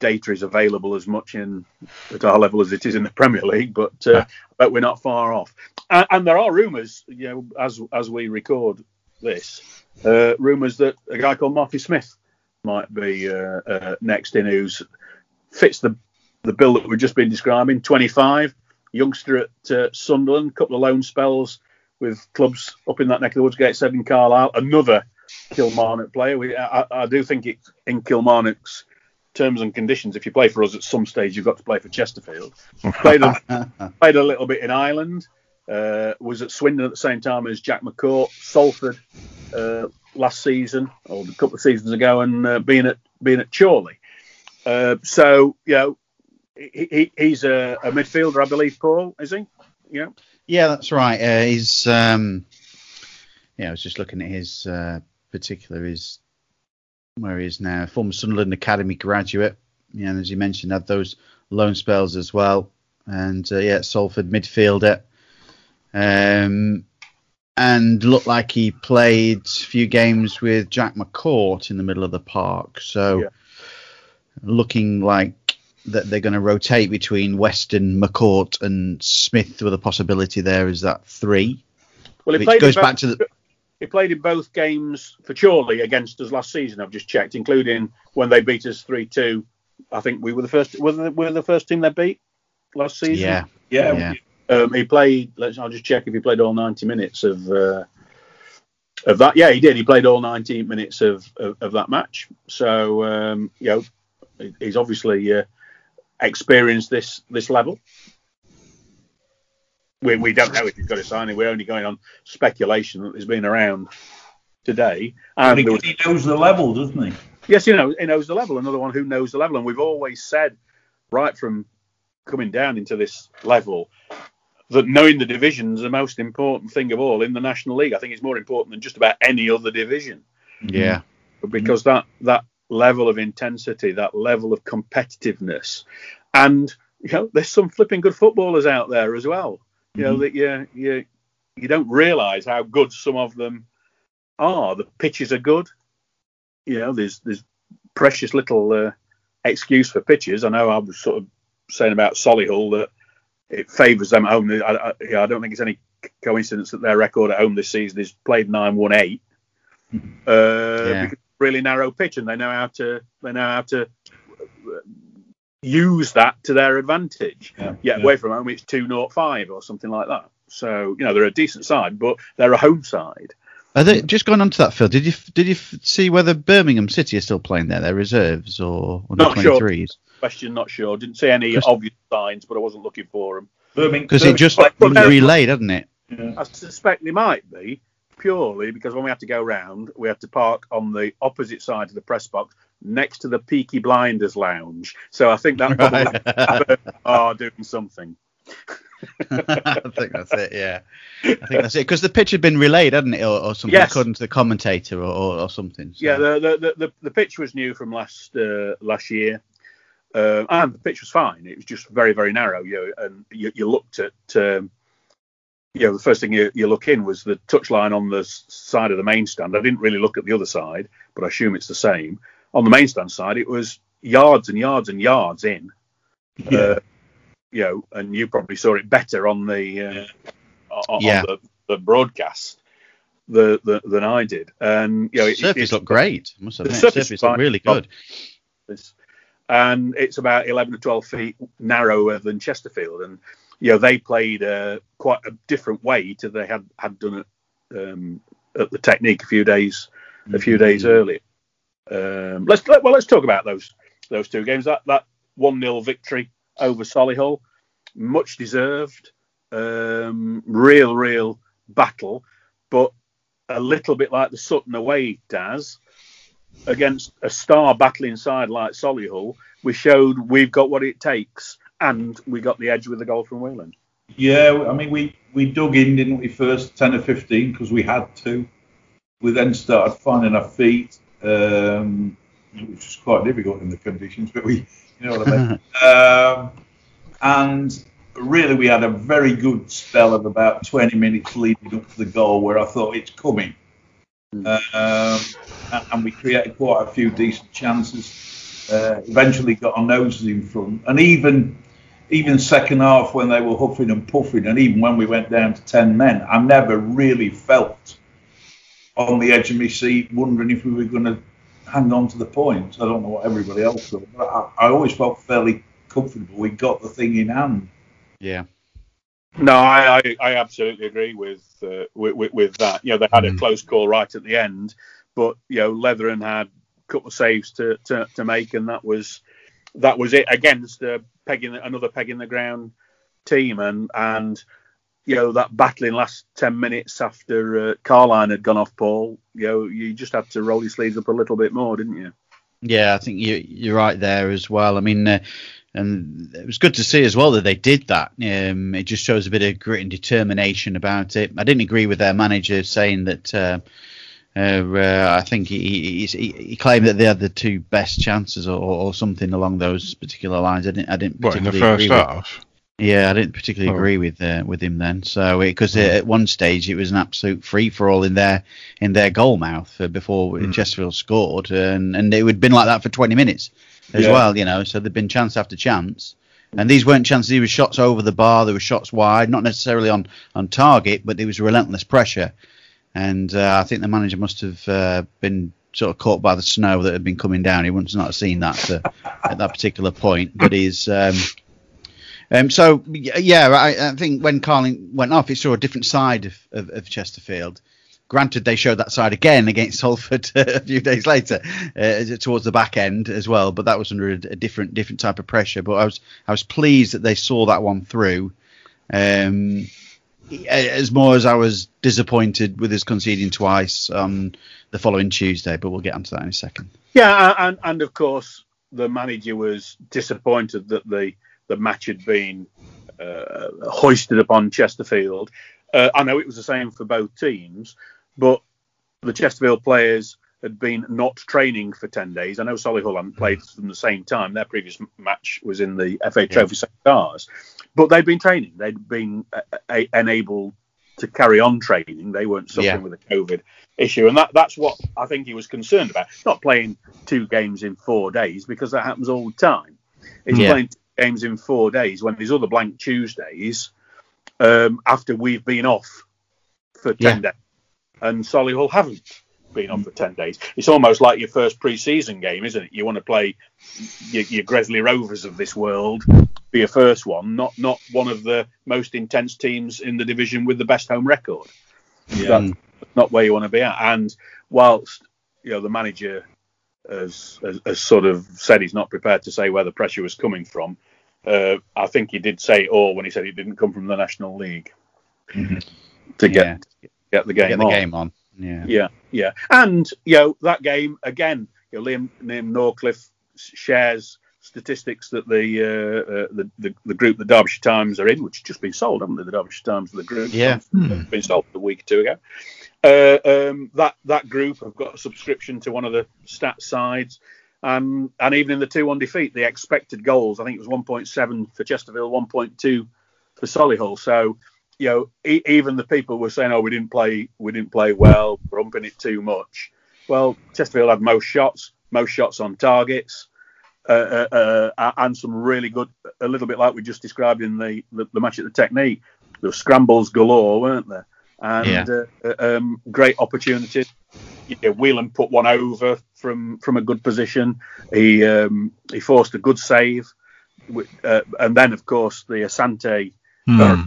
data is available as much in at our level as it is in the Premier League, but uh, but we're not far off. And, and there are rumours, you know, as as we record this, uh, rumours that a guy called Marty Smith might be uh, uh, next in, who's fits the the bill that we've just been describing. 25, youngster at uh, Sunderland, couple of loan spells with clubs up in that neck of the woods, Gateshead and Carlisle. Another Kilmarnock player. We, I, I do think it in Kilmarnock's terms and conditions. If you play for us at some stage, you've got to play for Chesterfield. Played a, played a little bit in Ireland. Uh, was at Swindon at the same time as Jak McCourt, Salford uh, last season or a couple of seasons ago, and uh, being at being at Chorley. Uh, so you know, he, he, he's a, a midfielder, I believe. Paul, is he? Yeah. Yeah, that's right. Uh, he's um, yeah, I was just looking at his uh, particular is where he is now. Former Sunderland Academy graduate. Yeah, and as you mentioned, had those loan spells as well. And uh, yeah, Salford midfielder. Um, and looked like he played a few games with Jak McCourt in the middle of the park. So Yeah. looking like that they're going to rotate between Weston, McCourt, and Smith with a possibility there is that three. Well, played goes back to the- he played in both games for Chorley against us last season. I've just checked, including when they beat us three two. I think we were the first. Were the, were the first team they beat last season? Yeah, Yeah, Yeah. Um, he played. Let's. I'll just check if he played all 90 minutes of uh, of that. Yeah, he did. He played all 90 minutes of of, of that match. So um, you know, he's obviously uh, experienced this this level. We, we don't know if he's got a signing. We're only going on speculation that he's been around today. And there because was, he knows the level, doesn't he? yes, you know, he knows the level. Another one who knows the level. And we've always said, right from coming down into this level, that knowing the division is the most important thing of all in the National League. I think it's more important than just about any other division yeah, because that that level of intensity, that level of competitiveness, and you know, there's some flipping good footballers out there as well. You know that you you you don't realise how good some of them are. The pitches are good. You know, there's there's precious little uh, excuse for pitches. I know I was sort of saying about Solihull that it favours them at home. I, I, I don't think it's any coincidence that their record at home this season is played nine one eight. Uh, Yeah. because it's a really narrow pitch, and they know how to they know how to use that to their advantage. Yeah, Yeah, yeah. away from home it's two not five or something like that. So you know they're a decent side, but they're a home side. Are they, just going on to that, Phil? Did you did you see whether Birmingham City are still playing there, their reserves or under Not sure. 23s? Question not sure. Didn't see any Just- obvious signs, but I wasn't looking for them. Birmingham, Because it just Well, was no- relayed, hadn't it? yeah. I suspect they might be purely because when we had to go round, we had to park on the opposite side of the press box next to the Peaky Blinders lounge. So I think that probably are doing something. I think that's it. Yeah, I think that's it. Because the pitch had been relayed, hadn't it, or, or something, Yes. according to the commentator, or, or, or something. So- Yeah, the the, the, the the pitch was new from last uh, last year, uh, and the pitch was fine. It was just very very narrow. You know, and you, you looked at. Um, you know, the first thing you, you look in was the touchline on the side of the main stand. I didn't really look at the other side, but I assume it's the same. On the main stand side, it was yards and yards and yards in. Yeah. Uh, you know, and you probably saw it better on the uh, on, on Yeah. the, the broadcast the, the, than I did. And you know, it, surface it, looked great. I must The surface surface, looked really good. and it's about 11 or 12 feet narrower than Chesterfield. And you know they played uh, quite a different way to they had had done it um, at the Technique a few days a few days earlier. Um, let's let, well let's talk about those those two games. That that one 0 victory over Solihull, much deserved. Um, real real battle, but a little bit like the Sutton away does against a star battling side like Solihull, we showed we've got what it takes, and we got the edge with the goal from Whelan. Yeah, I mean, we, we dug in, didn't we, first 10 or 15 because we had to. We then started finding our feet, um, which was quite difficult in the conditions, but we, you know what I mean. um, and really, we had a very good spell of about 20 minutes leading up to the goal where I thought it's coming. Um, and, and we created quite a few decent chances. Uh, eventually got our noses in front, and even even second half when they were huffing and puffing, and even when we went down to ten men, I never really felt on the edge of my seat, wondering if we were going to hang on to the points. I don't know what everybody else thought, but I, I always felt fairly comfortable. We got the thing in hand. Yeah. No, I, I, I absolutely agree with, uh, with, with with that. You know, they had a Mm. close call right at the end, but you know, Leathern had a couple of saves to, to, to make, and that was that was it against uh, peg in, another peg in the ground team, and and you know that battling last ten minutes after uh, Carline had gone off Paul. You know, you just had to roll your sleeves up a little bit more, didn't you? Yeah, I think you, you're right there as well. I mean, uh, and it was good to see as well that they did that. Um, it just shows a bit of grit and determination about it. I didn't agree with their manager saying that. Uh, uh, uh, I think he, he, he, he claimed that they had the two best chances or, or something along those particular lines. I didn't. I didn't What in the particularly first agree with- half? Yeah, I didn't particularly Oh. agree with uh, with him then. So because at one stage it was an absolute free for all in their in their goal mouth uh, before Mm. Chesterfield scored, and and it had been like that for 20 minutes as Yeah. well. You know, so there'd been chance after chance, and these weren't chances. There were shots over the bar, there were shots wide, not necessarily on on target, but there was relentless pressure, and uh, I think the manager must have uh, been sort of caught by the snow that had been coming down. He wouldn't not have seen that uh, at that particular point, but he's. Um, um, so yeah, I, I think when Carline went off, it saw a different side of, of, of Chesterfield. Granted, they showed that side again against Salford a few days later, uh, towards the back end as well. But that was under a, a different different type of pressure. But I was I was pleased that they saw that one through. Um, as more as I was disappointed with us conceding twice on the following Tuesday, but we'll get onto that in a second. Yeah, and and of course the manager was disappointed that the the match had been uh, hoisted upon Chesterfield. Uh, I know it was the same for both teams, but the Chesterfield players had been not training for ten days. I know Solihull hadn't played from the same time. Their previous match was in the FA Trophy Stars, but they'd been training. They'd been uh, uh, enabled to carry on training. They weren't suffering Yeah. with a COVID issue, and that that's what I think he was concerned about. Not playing two games in four days because that happens all the time. It's Yeah. playing two games in four days when there's other blank Tuesdays um, after we've been off for ten days, and Solihull haven't. been on for 10 days. It's almost like your first pre-season game, isn't it? You want to play your, your Gresley Rovers of this world, be your first one, not not one of the most intense teams in the division with the best home record. Yeah. That's not where you want to be at. And whilst you know the manager has, has, has sort of said he's not prepared to say where the pressure was coming from, uh, I think he did say it all when he said it didn't come from the National League to get get the game Get the on. game on. Yeah. Yeah, yeah, and you know that game again. You know, Liam, Liam Norcliffe shares statistics that the, uh, uh, the the the group the Derbyshire Times are in, which has just been sold, haven't they? The Derbyshire Times, the group, Yeah. It's been sold a week or two ago. Uh, um, that that group have got a subscription to one of the stat sides, um, and even in the two-one defeat, the expected goals, I think it was 1.7 for Chesterfield, 1.2 for Solihull. So you know, e- even the people were saying, "Oh, we didn't play, we didn't play well, rumping it too much." Well, Chesterfield had most shots, most shots on targets, uh, uh, uh, and some really good, a little bit like we just described in the the, the match at the Technique. There were scrambles galore, weren't there? And Yeah. uh, uh, um, great opportunities. You know, Whelan put one over from from a good position. He um, he forced a good save, uh, and then of course the Asante Hmm.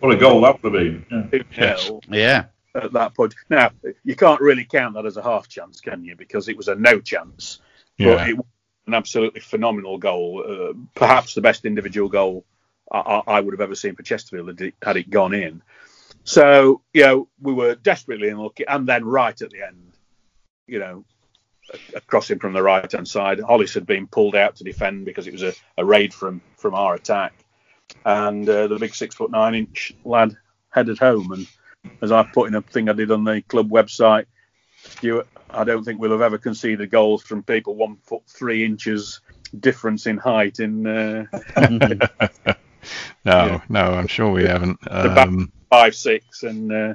What a goal that would have been. Yeah. Yeah. at that point. Now, you can't really count that as a half chance, can you? Because it was a no chance. But it was an absolutely phenomenal goal. Uh, perhaps the best individual goal I, I, I would have ever seen for Chesterfield had it, had it gone in. So, you know, we were desperately unlucky. And then right at the end, you know, a, a crossing from the right hand side, Hollis had been pulled out to defend because it was a, a raid from, from our attack. And uh, the big six foot nine inch lad headed home. And as I put in a thing I did on the club website, Stuart, I don't think we'll have ever conceded goals from people one foot three inches difference in height in uh, No, Yeah. no, I'm sure we haven't. Um, five six and uh,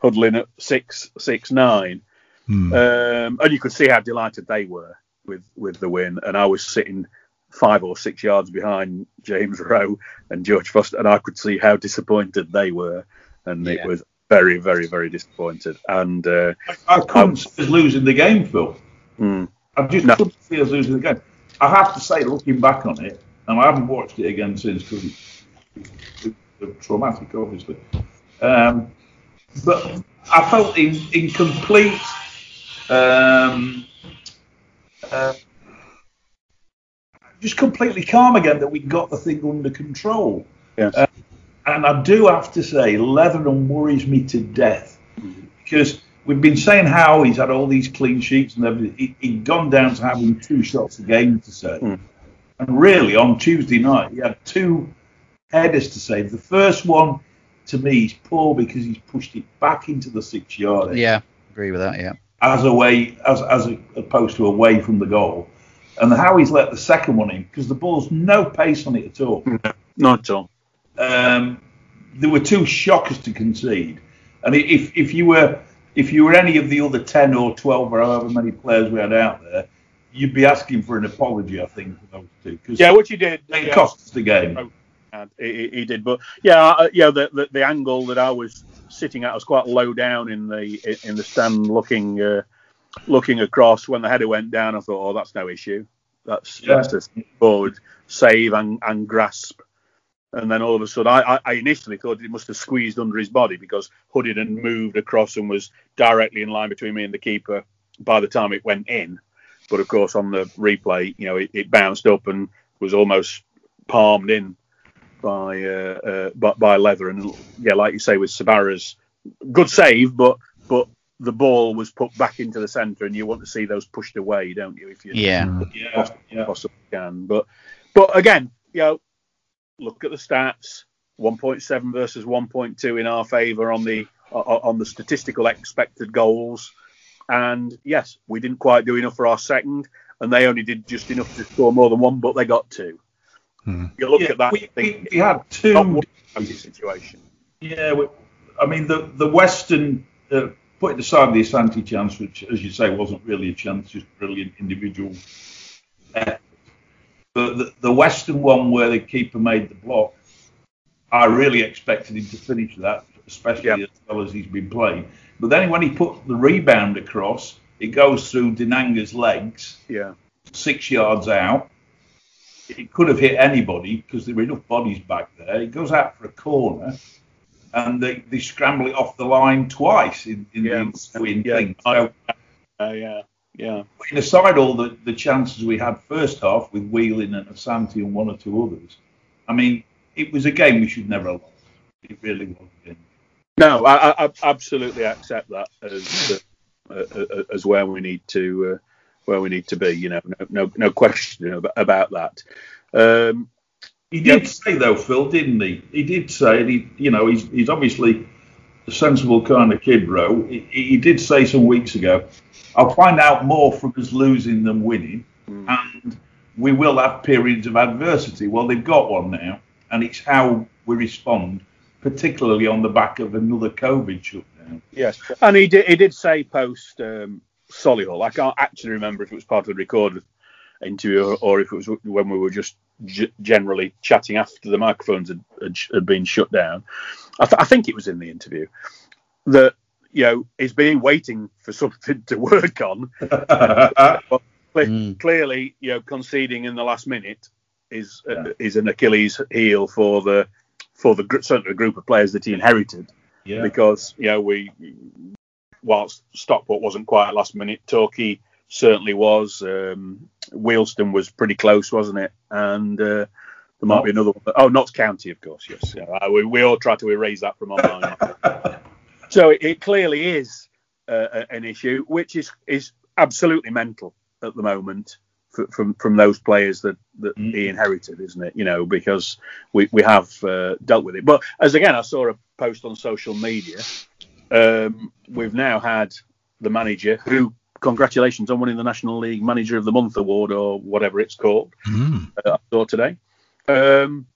huddling at six six nine. Hmm. Um, and you could see how delighted they were with with the win. And I was sitting five or six yards behind James Rowe and George Foster, and I could see how disappointed they were. And Yeah. it was very, very, very disappointed. And uh, I couldn't see us losing the game, Phil. mm, I just No. couldn't see us losing the game. I have to say, looking back on it, and I haven't watched it again since because it's, it's, it's traumatic, obviously. Um, but I felt in, in complete um, uh, just completely calm again that we got the thing under control. Yes. Uh, and I do have to say, Leatherham worries me to death because we've been saying how he's had all these clean sheets and everything. He, he'd gone down to having two shots a game to save. Mm. And really, on Tuesday night, he had two headers to save. The first one, to me, is poor because he's pushed it back into the six yard Yeah. Agree with that. Yeah. As away as as opposed to away from the goal. And how he's let the second one in because the ball's no pace on it at all. not at all. Um, there were two shockers to concede, and if if you were if you were any of the other ten or twelve or however many players we had out there, you'd be asking for an apology, I think, for those two because Yeah, what you did. It yeah, cost us the game. he, he- he did, but yeah, uh, yeah, the, the the angle that I was sitting at was quite low down in the in the stand, looking uh, looking across. When the header went down, I thought, oh, that's no issue. That's Yeah. that's a forward save and, and grasp. And then all of a sudden, I, I, I initially thought it must have squeezed under his body because Hooded and moved across and was directly in line between me and the keeper by the time it went in. But of course, on the replay, you know, it, it bounced up and was almost palmed in by uh, uh, by, by Leather. And yeah, like you say, with Sabara's good save, but but the ball was put back into the centre, and you want to see those pushed away, don't you? If you Yeah. Yeah, yeah. possibly can. But but again, you know, look at the stats: 1.7 versus 1.2 in our favour on the o- on the statistical expected goals. And yes, we didn't quite do enough for our second, and they only did just enough to score more than one, but they got two. Hmm. You look Yeah, at that, we, I think we, we had two not one situation. Yeah, we, I mean the the Weston, uh, putting aside the Asante chance, which as you say wasn't really a chance, just brilliant individual. effort. But the, the Weston one where the keeper made the block, I really expected him to finish that, especially Yeah. as well as he's been playing, But then when he put the rebound across, it goes through Dinanga's legs, Yeah. six yards out. It could have hit anybody because there were enough bodies back there. It goes out for a corner, and they, they scramble it off the line twice in, in Yeah. the ensuing Yeah. thing. So, Uh, yeah. Yeah. putting aside all the, the chances we had first half with Whelan and Asante and one or two others, I mean, it was a game we should never have lost. It really was. No, I, I, absolutely accept that as uh, uh, uh, as where we need to uh, where we need to be. You know, no no, no question about, that. Um, He did Yep. say though, Phil, didn't he? He did say, he, you know, he's he's obviously a sensible kind of kid, bro. He, he did say some weeks ago, "I'll find out more from us losing than winning, and we will have periods of adversity." Well, they've got one now, and it's how we respond, particularly on the back of another COVID shutdown. yes, and he did he did say post um, Solihull. I can't actually remember if it was part of the recorded interview or, or if it was when we were just g- generally chatting after the microphones had, had, had been shut down. I, th- I think it was in the interview that you know he's been waiting for something to work on. Cle- Mm. Clearly, you know, conceding in the last minute is uh, is an Achilles heel for the for the gr- certainly the group of players that he inherited yeah. because you know we whilst Stockport wasn't quite last minute, Torquay certainly was. Um, Wealdstone was pretty close, wasn't it? And uh, there might be another one. Oh, Notts County, of course. Yes, yeah, we, we all try to erase that from our mind. so it, it clearly is uh, an issue, which is is absolutely mental at the moment from from those players that that Mm. he inherited, isn't it? You know, because we we have uh, dealt with it. But as again, I saw a post on social media. Um, we've now had the manager who. Congratulations on winning the National League Manager of the Month award or whatever it's called. Mm. Uh, I saw today. Um,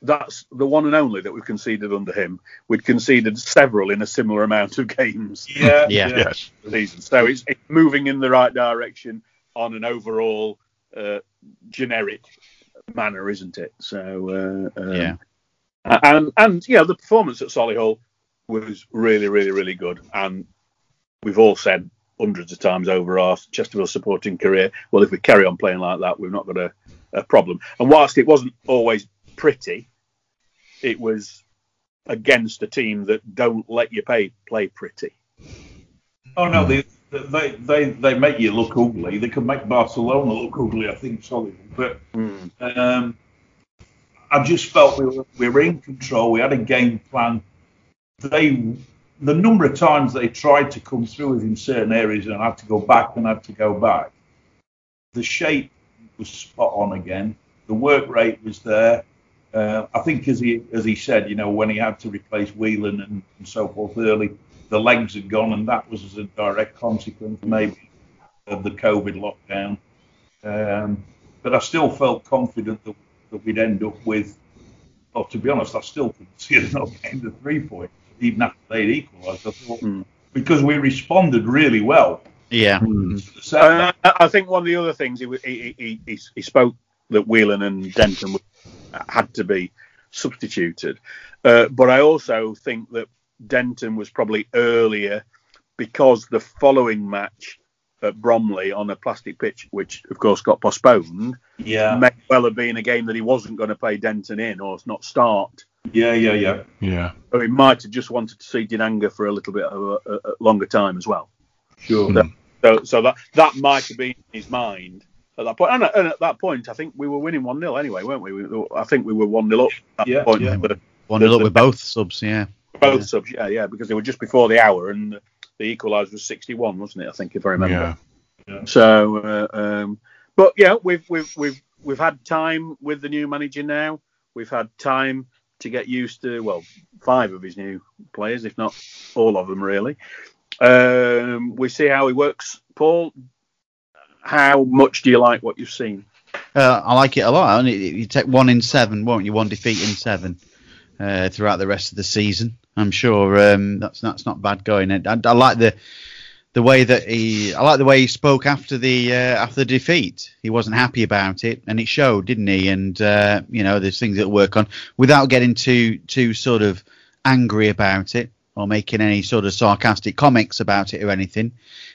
that's the one and only that we've conceded under him. We'd conceded several in a similar amount of games yeah, Yeah. Yes. season. So it's, it's moving in the right direction on an overall uh, generic manner, isn't it? So uh, um, Yeah. and and yeah, the performance at Solihull was really, really, really good. And we've all said hundreds of times over our Chesterfield supporting career, well, if we carry on playing like that, we've not got a, a problem. And whilst it wasn't always pretty, it was against a team that don't let you pay, play pretty. Oh no, they, they they they make you look ugly. They can make Barcelona look ugly, I think, solid. But um, I just felt we were, we were in control. We had a game plan. They the number of times they tried to come through us in certain areas and I had to go back and had to go back. The shape was spot on again. The work rate was there. Uh, I think, as he as he said, you know, when he had to replace Whelan and, and so forth early, the legs had gone, and that was as a direct consequence, maybe, of the COVID lockdown. Um, but I still felt confident that, that we'd end up with. Well, to be honest, I still couldn't see us not getting the three points, even after they'd equalised. I thought Hmm. because we responded really well. Yeah. to the setback. Uh, I think one of the other things he, he, he, he, he spoke that Whelan and Denton had to be substituted, uh, but I also think that Denton was probably earlier because the following match at Bromley on a plastic pitch, which of course got postponed, yeah, may well have been a game that he wasn't going to play Denton in or not start. Yeah, yeah, yeah. Yeah. So he might have just wanted to see Dinanga for a little bit of a, a, a longer time as well. Sure. Mm. So, so that that might have been in his mind at that point. And, at- and at that point, I think we were winning one 0 anyway, weren't we? we? I think we were one 0 up at Yeah, that point. yeah. One to look with both subs. Yeah. both Yeah. subs, yeah, yeah, because they were just before the hour, and the equaliser was sixty-one, wasn't it? I think if I remember. Yeah. So, uh, um, but yeah, we've we've we've we've had time with the new manager now. We've had time to get used to well, five of his new players, if not all of them, really. Um, we see how he works. Paul, how much do you like what you've seen? Uh, I like it a lot. You take one in seven, won't you? One defeat in seven uh, throughout the rest of the season. I'm sure um, that's that's not bad going. I, I like the the way that he. I like the way he spoke after the uh, after the defeat. He wasn't happy about it, and it showed, didn't he? And uh, you know, there's things that work on without getting too too sort of angry about it. or making any sort of sarcastic comics about it or anything.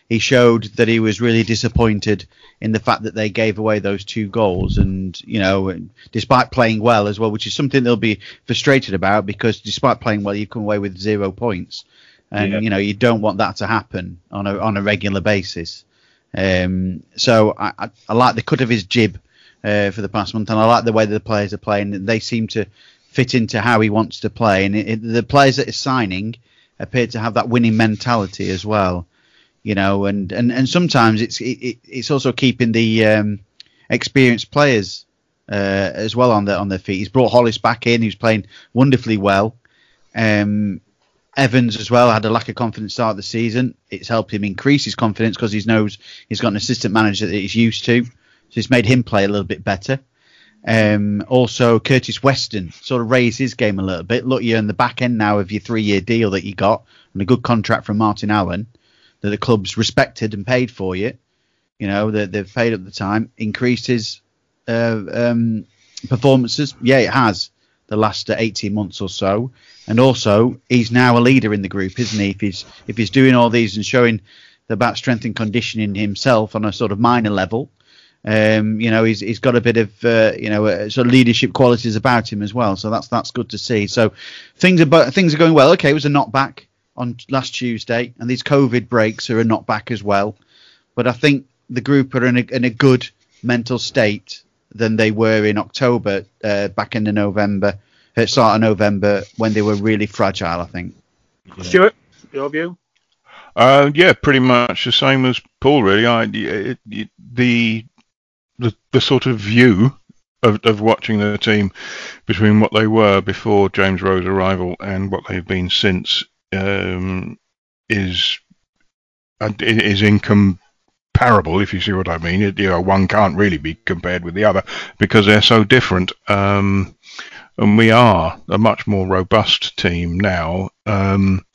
He showed that he was really disappointed in the fact that they gave away those two goals, and you know, despite playing well as well, which is something they'll be frustrated about because despite playing well, you've come away with zero points, and Yeah. you know you don't want that to happen on a on a regular basis. Um, so I, I, I like the cut of his jib uh, for the past month, and I like the way that the players are playing. They seem to fit into how he wants to play, and it, it- the players that he's signing appear to have that winning mentality as well. You know, and, and, and sometimes it's it, it, it's also keeping the um, experienced players uh, as well on their on their feet. He's brought Hollis back in, who's playing wonderfully well. Um, Evans as well had a lack of confidence start the season. It's helped him increase his confidence because he knows he's got an assistant manager that he's used to. So it's made him play a little bit better. Um, also, Curtis Weston sort of raised his game a little bit. Look, you're in the back end now of your three-year deal that you got and a good contract from Martin Allen that the club's respected and paid for you. You know that they've paid at the time. Increased his uh, um, performances. Yeah, it has the last uh, 18 months or so. And also, he's now a leader in the group, isn't he? If he's if he's doing all these and showing about strength and conditioning himself on a sort of minor level, um, you know, he's he's got a bit of uh, you know uh, sort of leadership qualities about him as well. So that's that's good to see. So things are things are going well. Okay, it was a knockback on last Tuesday, and these COVID breaks are a knockback as well. But I think the group are in a, in a good mental state than they were in October, uh, back in the November, uh, start of November when they were really fragile. I think. Stuart, your view? Uh, yeah, pretty much the same as Paul. Really, I it, it, the the the sort of view of, of watching the team between what they were before James Rowe's arrival and what they've been since um, is is incomparable. If you see what I mean, it, you know, one can't really be compared with the other because they're so different. Um, and we are a much more robust team now. Um,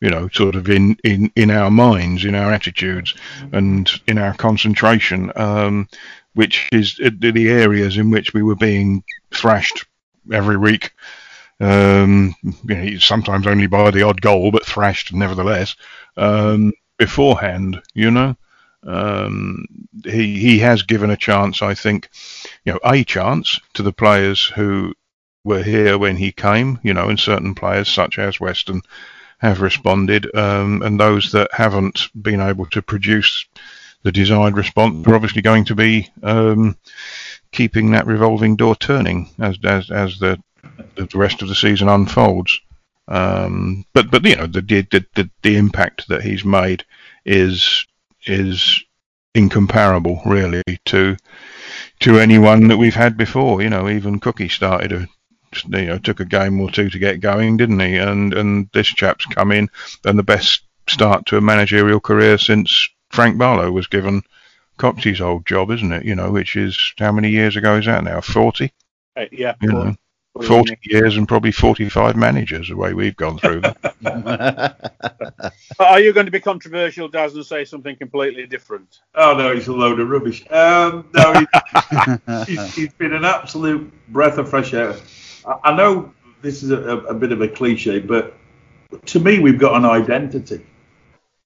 you know, sort of in, in, in our minds, in our attitudes, and in our concentration, um, which is uh, the the areas in which we were being thrashed every week. Um, you know, sometimes only by the odd goal, but thrashed nevertheless. Um, beforehand, you know, um, he he has given a chance, I think, you know, a chance to the players who were here when he came, you know, and certain players such as Weston have responded, um, and those that haven't been able to produce the desired response are obviously going to be um, keeping that revolving door turning as as, as the the rest of the season unfolds. Um, but but you know the, the the the impact that he's made is is incomparable really to to anyone that we've had before. You know, even Cookie started a you know took a game or two to get going, didn't he? And and this chap's come in and the best start to a managerial career since Frank Barlow was given Coxey's old job, isn't it? You know, which is how many years ago is that now? Forty. Uh, yeah. You well, know, forty years and probably forty-five managers the way we've gone through. Are you going to be controversial, Daz, and say something completely different? Oh no, he's a load of rubbish. Um, no, he's, he's, he's been an absolute breath of fresh air. I, know this is a, a bit of a cliche, but to me, we've got an identity.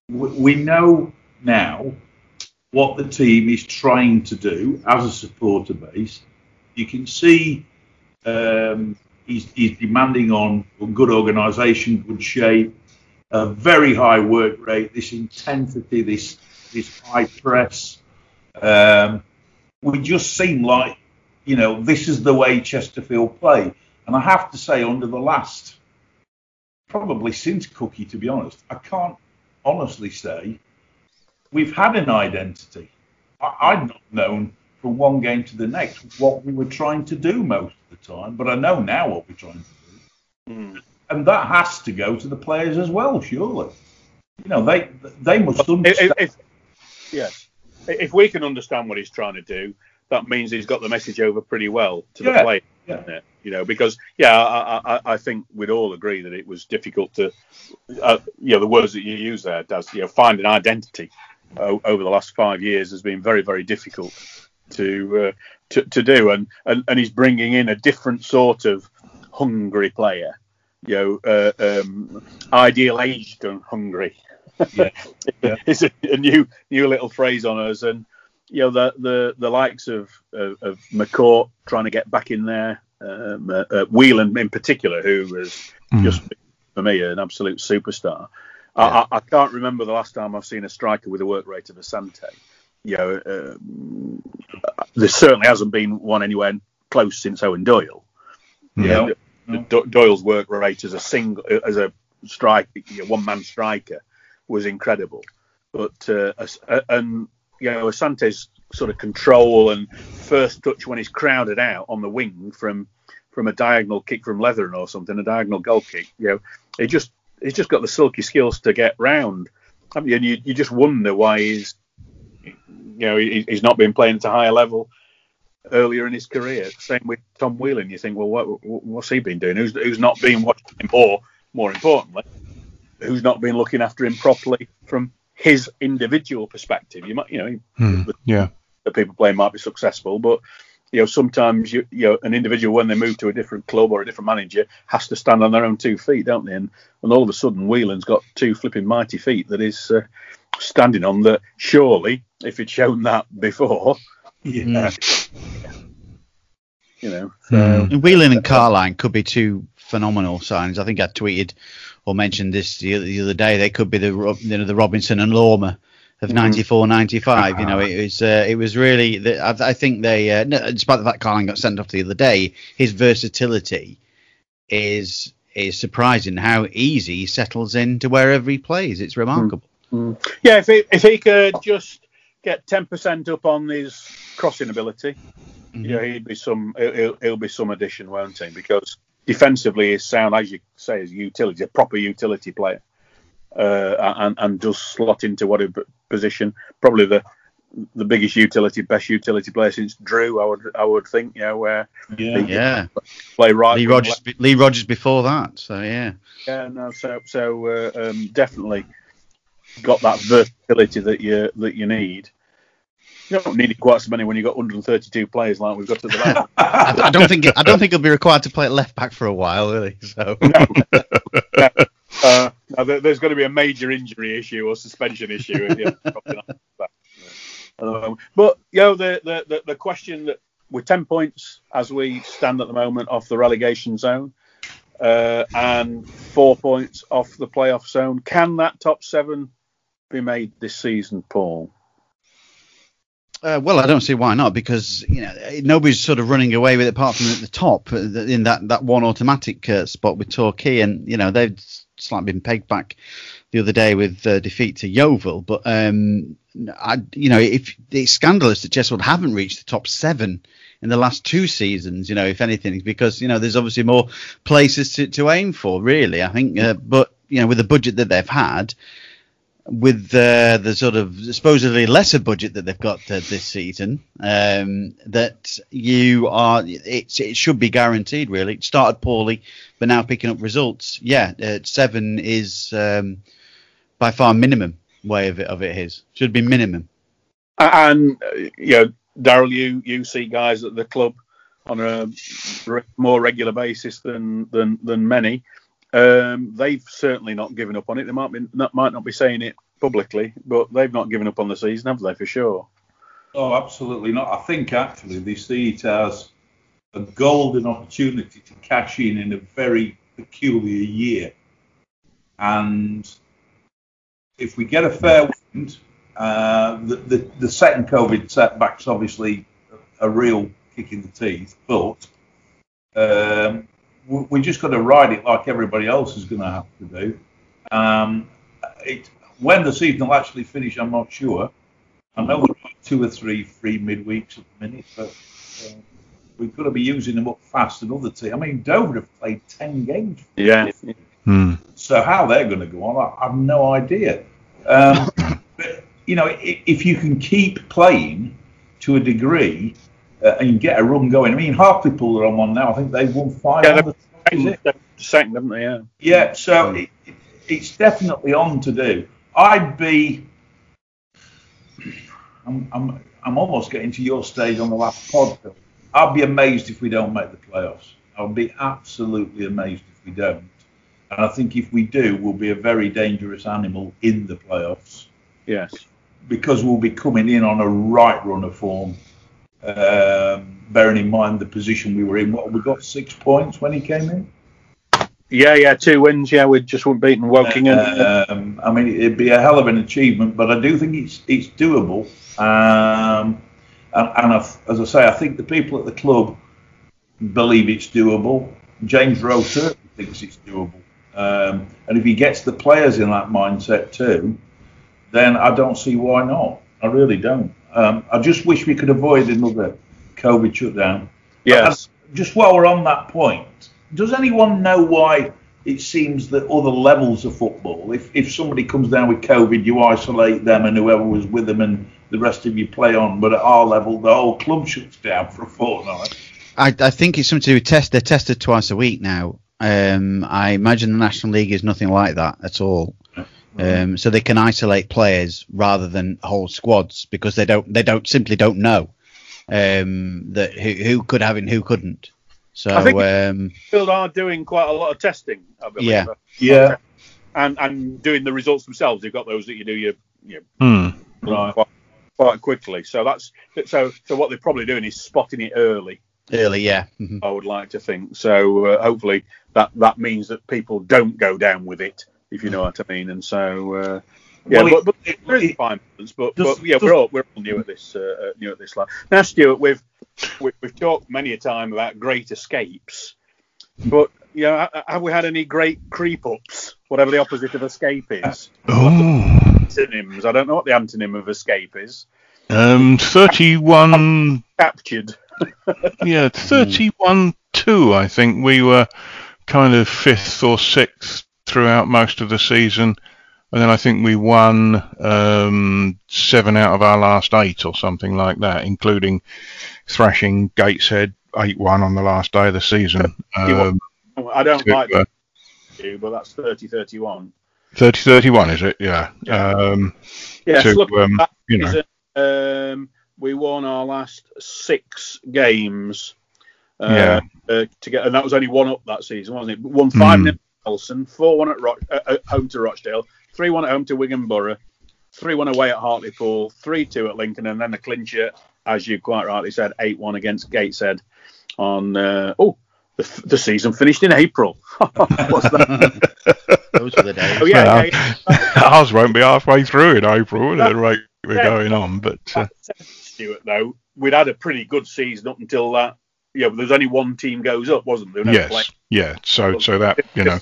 We, we know now what the team is trying to do as a supporter base. You can see um, he's, he's demanding on good organisation, good shape, a very high work rate, this intensity, this this high press. Um, we just seem like, you know, this is the way Chesterfield play. And I have to say, under the last, probably since Cookie, to be honest, I can't honestly say we've had an identity. I, I'd not known from one game to the next what we were trying to do most of the time, but I know now what we're trying to do. Hmm. And that has to go to the players as well, surely. You know, they they must If, understand. if, yes. If we can understand what he's trying to do, that means he's got the message over pretty well to the Yeah, player. yeah. it? You know, because yeah, I, I, I think we'd all agree that it was difficult to, uh, you know, the words that you use there, does you know, find an identity o- over the last five years has been very, very difficult to uh, to, to do, and, and and he's bringing in a different sort of hungry player you know, uh, um, ideal aged and hungry. Yeah. Yeah. it's a, a new new little phrase on us, and you know the the the likes of of, of McCourt trying to get back in there, um, uh, uh, Whelan in particular, who was Mm. just for me an absolute superstar. Yeah. I, I, I can't remember the last time I've seen a striker with a work rate of Asante. You know, um, there certainly hasn't been one anywhere close since Owen Doyle. Yeah, No, D- no. Do- Doyle's work rate as a single, as a strike, you know, one man striker was incredible. But uh, as- uh, and you know, Asante's sort of control and first touch when he's crowded out on the wing from from a diagonal kick from Leathern or something, a diagonal goal kick. You know, he just he's just got the silky skills to get round. I mean, and you you just wonder why he's you know he, he's not been playing at a higher level earlier in his career. Same with Tom Whelan. You think, well, what, what's he been doing? Who's who's not been watching him, or more importantly, who's not been looking after him properly from his individual perspective? You might, you know, Mm. Yeah. that people playing might be successful, but you know sometimes you you know an individual when they move to a different club or a different manager has to stand on their own two feet, don't they? And, and all of a sudden Whelan's got two flipping mighty feet that is uh, standing on. That surely, if he'd shown that before, Yeah. you know, Mm. Whelan and Carline could be two phenomenal signings. I think I tweeted or mentioned this the, the other day. They could be the you know, the Robinson and Lormor of 94, 95. You know, it was uh, it was really. The, I, I think they, uh, no, despite the fact Carline got sent off the other day, his versatility is is surprising. How easy he settles into wherever he plays. It's remarkable. yeah. If he if he could just get ten percent up on his crossing ability, yeah, he'd be some. He'll be some addition, won't he? Because defensively, is sound as you say, as a utility, a proper utility player, uh, and and does slot into whatever position. Probably the the biggest utility, best utility player since Drew. I would I would think. You know, where Yeah. Yeah, play right. Lee Rogers. Lee Rogers before that. So yeah. Yeah, no, so so uh, um, definitely got that versatility that you that you need. You don't need quite so many when you've got 132 players like we've got at the moment. I, I don't think I don't think he'll be required to play at left back for a while, he? So uh, now there's going to be a major injury issue or suspension issue. and, yeah, probably not that. Um, but you know the, the the the question that we're 10 points as we stand at the moment off the relegation zone uh, and four points off the playoff zone, can that top seven be made this season, Paul? Uh, well, I don't see why not because you know nobody's sort of running away with it apart from at the top uh, in that, that one automatic uh, spot with Torquay, and you know they've slightly been pegged back the other day with uh, defeat to Yeovil. But um, I, you know, if it's scandalous that Chesterfield haven't reached the top seven in the last two seasons, you know, if anything, because you know there's obviously more places to, to aim for, really. I think, uh, but you know, with the budget that they've had with uh, the sort of supposedly lesser budget that they've got uh, this season, um, that you are it's, it should be guaranteed. Really, it started poorly, but now picking up results. Yeah, uh, seven is um, by far minimum way of it of it is should be minimum. And uh, you know, Daryl, you you see guys at the club on a re- more regular basis than than than many. Um, they've certainly not given up on it. They might be not, might not be saying it publicly, but they've not given up on the season, have they? For sure. Oh, absolutely not. I think actually they see it as a golden opportunity to cash in in a very peculiar year. And if we get a fair wind, uh, the, the, the second COVID setback's obviously a real kick in the teeth, but um, we- we just got to ride it like everybody else is going to have to do. Um, it, when the season will actually finish, I'm not sure. I know there are two or three free midweeks at the minute, but uh, we've got to be using them up fast. Another team. I mean, Dover have played ten games, Yeah. Hmm. so how they're going to go on, I, I have no idea. Um, but you know, i- if you can keep playing to a degree uh, and get a run going, I mean, Hartlepool are on one now. I think they've won five. Yeah, on the. Second, haven't they? Yeah. Yeah, so it, it, it's definitely on to do. I'd be. I'm, I'm, I'm almost getting to your stage on the last pod. I'd be amazed if we don't make the playoffs. I would be absolutely amazed if we don't. And I think if we do, we'll be a very dangerous animal in the playoffs Yes. because we'll be coming in on a right run of form. Um, bearing in mind the position we were in, what we got six points when he came in. Yeah, yeah, two wins. Yeah, we just weren't beaten Woking. Um, I mean, it'd be a hell of an achievement, but I do think it's it's doable. Um, and and as I say, I think the people at the club believe it's doable. James Rowe certainly thinks it's doable. Um, and if he gets the players in that mindset too, then I don't see why not. I really don't. Um, I just wish we could avoid another COVID shutdown. yes. Just while we're on that point, does anyone know why it seems that other levels of football, if, if somebody comes down with COVID, you isolate them and whoever was with them and the rest of you play on, but at our level, the whole club shuts down for a fortnight? I, I think it's something to do with test. They're tested twice a week now. Um, I imagine the National League is nothing like that at all. Um, so they can isolate players rather than whole squads because they don't they don't simply don't know um, that who, who could have it and who couldn't. So I think- um, Field are doing quite a lot of testing, I believe. Yeah. Yeah, And and doing the results themselves. You've got those that you do your, your Hmm. right. quite, quite quickly. So that's so so what they're probably doing is spotting it early. early, yeah. Mhm. I would like to think. So uh, hopefully that that means that people don't go down with it, if you know what I mean. And so uh, yeah, Well, it- but, but it- there is it- fine balance. But, does- but yeah, does- we're all we're all new at this uh, uh, new at this line. Now, Stuart, we've we, we've talked many a time about great escapes, but you know, have we had any great creep ups? Whatever the opposite of escape is. Oh. Antonyms. I don't know what the antonym of escape is. Um, 31, Captured. yeah, 31 2, I think. We were kind of fifth or sixth throughout most of the season. And then I think we won um, seven out of our last eight or something like that, including thrashing Gateshead 8 1 on the last day of the season. Um, I don't to, like uh, you, but that's 30-31. 30 31, is it? Yeah. Um, Yes, to, look, um, you know. season, um, we won our last six games. Uh, Yeah. Uh, to get, and that was only one up that season, wasn't it? Won five Mm. 0 Nelson, four one at, Roch- uh, at home to Rochdale, three one at home to Wigan Borough, three one away at Hartlepool, three two at Lincoln, and then the clincher, as you quite rightly said, eight one against Gateshead. On uh, oh, the, the season finished in April. What's that? Those were the days. Oh yeah, yeah, yeah. ours won't be halfway through in April at the rate we're Yeah. going on. But uh, Stuart, though, we'd had a pretty good season up until that. Yeah, but there's only one team goes up, wasn't there? Never yes, yeah. So so that you know.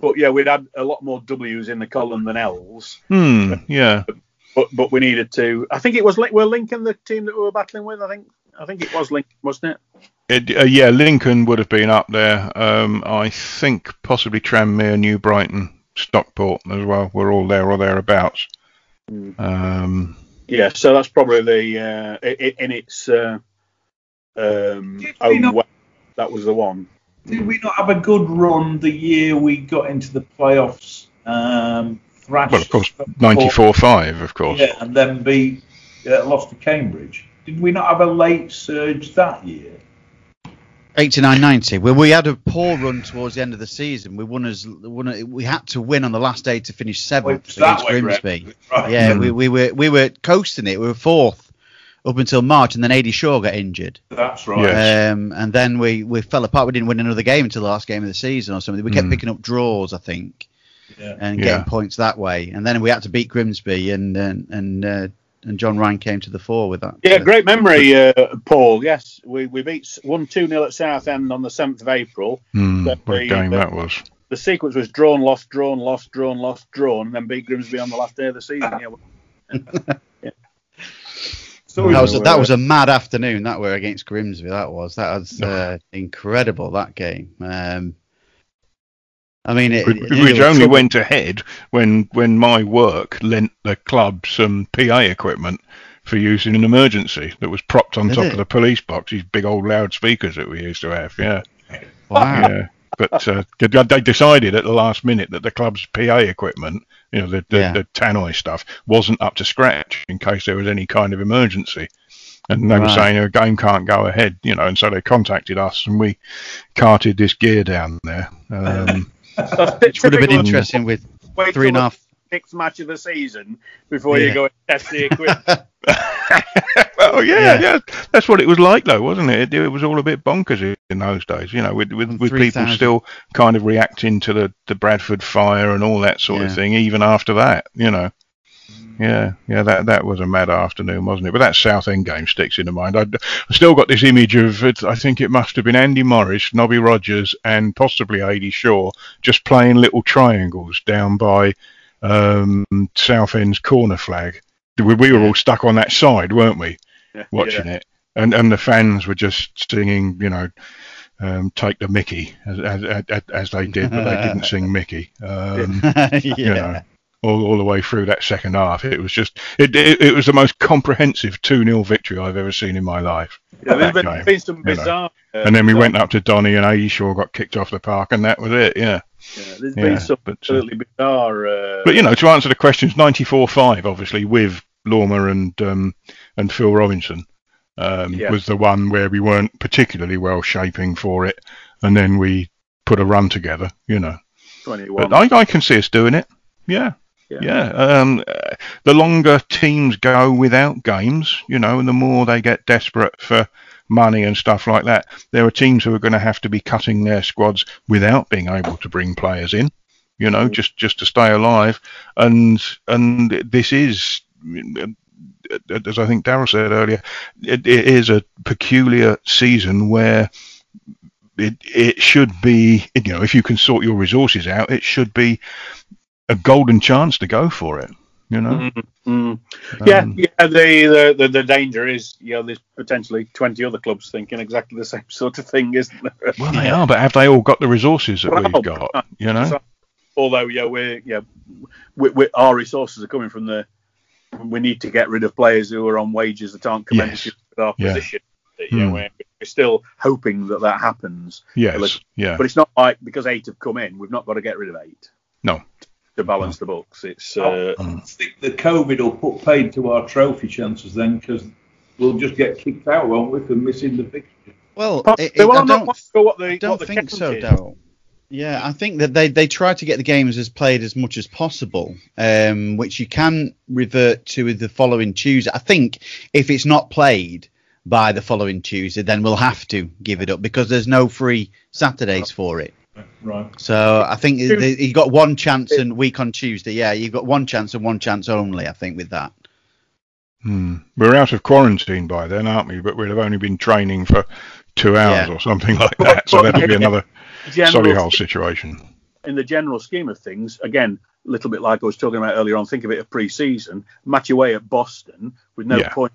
But yeah, we'd had a lot more W's in the column than L's. hmm, yeah, But but we needed to. I think it was were Lincoln the team that we were battling with. I think I think it was Lincoln, wasn't it? it, uh, yeah. Lincoln would have been up there. Um, I think possibly Tranmere, New Brighton, Stockport as well. We're all there or thereabouts. Mm. Um, Yeah, so that's probably the uh, in its uh, um, Did we own not- way. That was the one. Did we not have a good run the year we got into the playoffs? Um, thrashed well, of course, 94-5, of course. Yeah, and then beat uh, lost to Cambridge. Did we not have a late surge that year? 89 90. Well, we had a poor run towards the end of the season. We won as won, a- we had to win on the last day to finish seventh it's that against way Grimsby. Right. Yeah, we, we were we were coasting it. We were fourth up until March, and then Ady Shaw got injured. That's right. Yeah. Um, and then we, we fell apart. We didn't win another game until the last game of the season or something. We kept Mm. picking up draws, I think, Yeah. and Yeah. getting points that way. And then we had to beat Grimsby, and and and, uh, and John Ryan came to the fore with that. Yeah, great memory, uh, Paul. Yes, we we beat one two 0 at Southend on the seventh of April. But what a the- game the- that was. The sequence was drawn, lost, drawn, lost, drawn, lost, drawn, and then beat Grimsby on the last day of the season. Yeah, So That was a, that was a mad afternoon. That we were against Grimsby. That was that was uh, incredible. That game. Um, I mean, it, Which it nearly which was only trouble. went ahead when when my work lent the club some PA equipment for use in an emergency that was propped on Did top it? of the police box. These big old loudspeakers that we used to have. Yeah, Wow. yeah. But uh, they decided at the last minute that the club's PA equipment, you know, the the, Yeah. the tannoy stuff, wasn't up to scratch in case there was any kind of emergency. And they were saying a game can't go ahead, you know, and so they contacted us and we carted this gear down there. Um, Which would have been interesting with Wait three and a till half. the sixth match of the season before you go and test the equipment. well, yeah, Yeah. yeah, that's what it was like, though, wasn't it? It, it was all a bit bonkers in those days, you know, with with, with people 3,000. still kind of reacting to the, the Bradford fire and all that sort of thing, even after that, you know. Yeah, yeah, that that was a mad afternoon, wasn't it? But that Southend game sticks in the mind. I still got this image of, it, I think it must have been Andy Morris, Nobby Rogers, and possibly Ady Shaw just playing little triangles down by um, Southend's corner flag. We, we were all stuck on that side, weren't we? Watching it, and and the fans were just singing, you know, um, "Take the Mickey" as, as as as they did, but they didn't sing Mickey. Um, yeah. you know, all, all the way through that second half, it was just it it, it was the most comprehensive two 0 victory I've ever seen in my life. Yeah, there's that been, game, been some you know. bizarre. uh, And then we bizarre- went up to Donny and Ady Shaw got kicked off the park, and that was it. Yeah, Yeah, there's yeah. been some but uh, absolutely bizarre. Uh, but you know, to answer the questions, 94-5, obviously with Lormor and um, and Phil Robinson um, Yeah. was the one where we weren't particularly well shaping for it, and then we put a run together. You know, 21. but I, I can see us doing it. Yeah. Yeah. Yeah, um, the longer teams go without games, you know, and the more they get desperate for money and stuff like that, there are teams who are going to have to be cutting their squads without being able to bring players in, you know, just just to stay alive. And and this is, as I think Daryl said earlier, it, it is a peculiar season where it it should be, you know, if you can sort your resources out, it should be a golden chance to go for it. You know, Mm, mm. yeah, Um, yeah. The, the the the danger is, you know, there's potentially 20 other clubs thinking exactly the same sort of thing, isn't there? well they are, but have they all got the resources that Well, we've got? You know, So- although, yeah, we're yeah, we, we, our resources are coming from the. We need to get rid of players who are on wages that aren't commensurate with our Yeah. position. You know, Hmm. we're, we're still hoping that that happens, yes, yeah, but it's not like because eight have come in, we've not got to get rid of eight no, to balance the books. It's Oh. uh, Mm. I think the COVID will put paid to our trophy chances then because we'll just get kicked out, won't we, for missing the fixture? Well, Possibly. it, it, well, I I'm not don't, sure what the I don't the think so, is. Daryl. Yeah, I think that they, they try to get the games as played as much as possible, um, which you can revert to the following Tuesday. I think if it's not played by the following Tuesday, then we'll have to give it up because there's no free Saturdays for it. Right. So I think you you got one chance and week on Tuesday. Yeah, you've got one chance and one chance only. I think with that. Hmm. We're out of quarantine by then, aren't we? But we'll have only been training for two hours Yeah. or something like that, so But- that'll be another General- whole situation. in the general scheme of things, again, a little bit like I was talking about earlier on, think of it as pre-season. Match away at Boston with no Yeah. point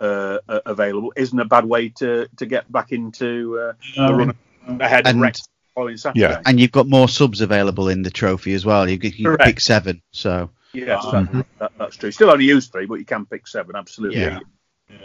uh, uh, available isn't a bad way to, to get back into uh, the Um, run ahead of And- Rex following Saturday. Yeah. And you've got more subs available in the trophy as well. You, you can Correct. pick seven. So Yes, Mhm. that, that, that's true. Still only use three, but you can pick seven. Absolutely. Yeah.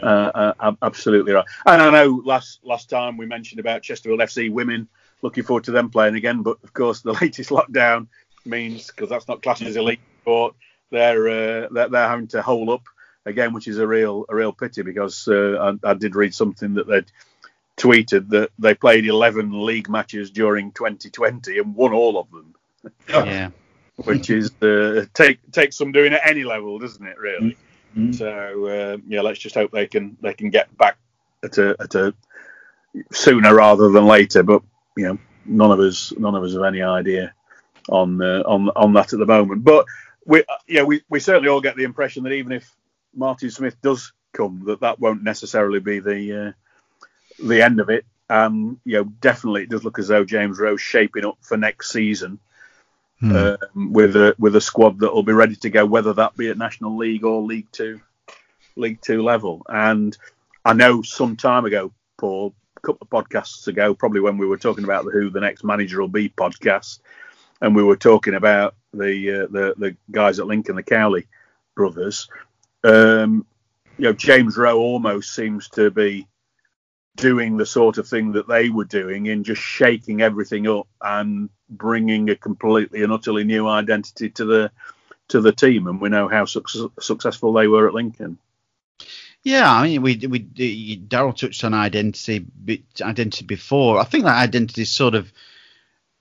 Uh, uh, absolutely right. And I know last last time we mentioned about Chesterfield FC women. Looking forward to them playing again, but of course the latest lockdown means because that's not classed as elite sport, they're, uh, they're they're having to hole up again, which is a real a real pity because uh, I, I did read something that they'd tweeted that they played 11 league matches during 2020 and won all of them, yeah, which is uh, take take some doing at any level, doesn't it? Really. Mm. So uh, yeah, let's just hope they can they can get back at a, at a sooner rather than later. But you know, none of us none of us have any idea on uh, on on that at the moment. But we uh, yeah we, we certainly all get the impression that even if Martin Smith does come, that that won't necessarily be the uh, the end of it. Um, you know, definitely it does look as though James Rowe's shaping up for next season Hmm. um, with a with a squad that will be ready to go, whether that be at National League or League Two, League Two level. And I know some time ago, Paul, couple of podcasts ago, probably when we were talking about the Who the Next Manager Will Be podcast, and we were talking about the uh, the the guys at Lincoln, the Cowley brothers. Um, you know, James Rowe almost seems to be doing the sort of thing that they were doing in just shaking everything up and bringing a completely and utterly new identity to the to the team and we know how suc- successful they were at Lincoln yeah. I mean, we we Daryl touched on identity identity before. I think that identity sort of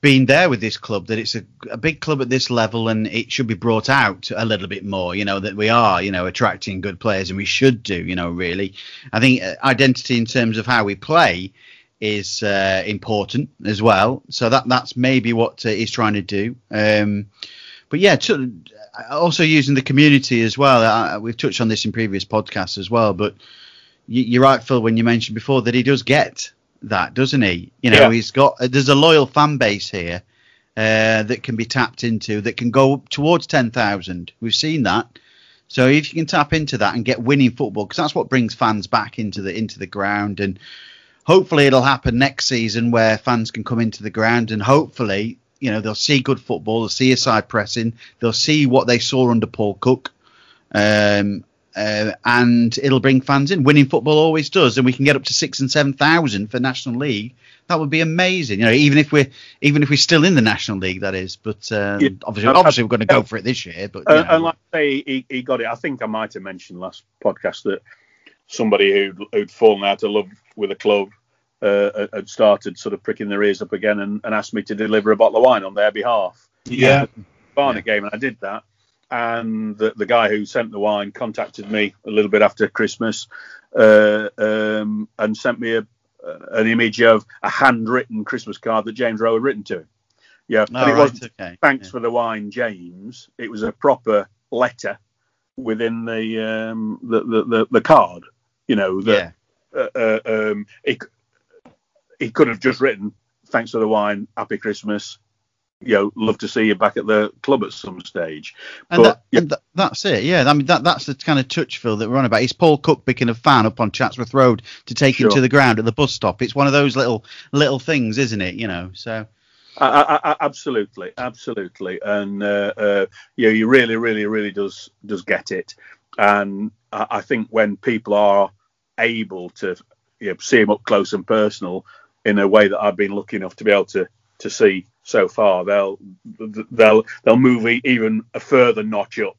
been there with this club that it's a, a big club at this level and it should be brought out a little bit more. You know that we are, you know, attracting good players and we should do. You know, really, I think uh, identity in terms of how we play is uh, important as well. So that that's maybe what uh, he's trying to do. Um, but yeah, to, also using the community as well. Uh, we've touched on this in previous podcasts as well, but you, you're right, Phil, when you mentioned before that he does get that, doesn't he? You know, Yeah. he's got there's a loyal fan base here uh, that can be tapped into that can go towards ten thousand. We've seen that. So if you can tap into that and get winning football, because that's what brings fans back into the into the ground, and hopefully it'll happen next season where fans can come into the ground and hopefully you know they'll see good football, they'll see a side pressing, they'll see what they saw under Paul Cook, um, uh, and it'll bring fans in. Winning football always does, and we can get up to six and seven thousand for National League. That would be amazing, you know. Even if we're even if we're still in the National League, that is. But um, Yeah. obviously, obviously, we're going to go for it this year. But Uh, and like I say, he, he got it. I think I might have mentioned last podcast that somebody who'd, who'd fallen out of love with a club uh, had started sort of pricking their ears up again and, and asked me to deliver a bottle of wine on their behalf. Yeah. Barnet game, and I did that. And the, the guy who sent the wine contacted me a little bit after Christmas uh, um, and sent me a, an image of a handwritten Christmas card that James Rowe had written to him. Yeah, Oh, and it right, wasn't okay. thanks yeah. for the wine, James. It was a proper letter within the um, the, the, the, the card. You know that yeah. uh, uh, um, c- he could have just written thanks for the wine, happy Christmas. You know, love to see you back at the club at some stage. And, But, that, and that, that's it. Yeah, I mean that that's the kind of touch, feel that we're on about. Is Paul Cook picking a fan up on Chatsworth Road to take him to the ground at the bus stop? It's one of those little little things, isn't it? You know. So I, I, I, absolutely, absolutely, and uh, uh, yeah, he really, really, really does does get it, and I, I think when people are able to you know, see him up close and personal in a way that I've been lucky enough to be able to to see so far, they'll they'll they'll move e- even a further notch up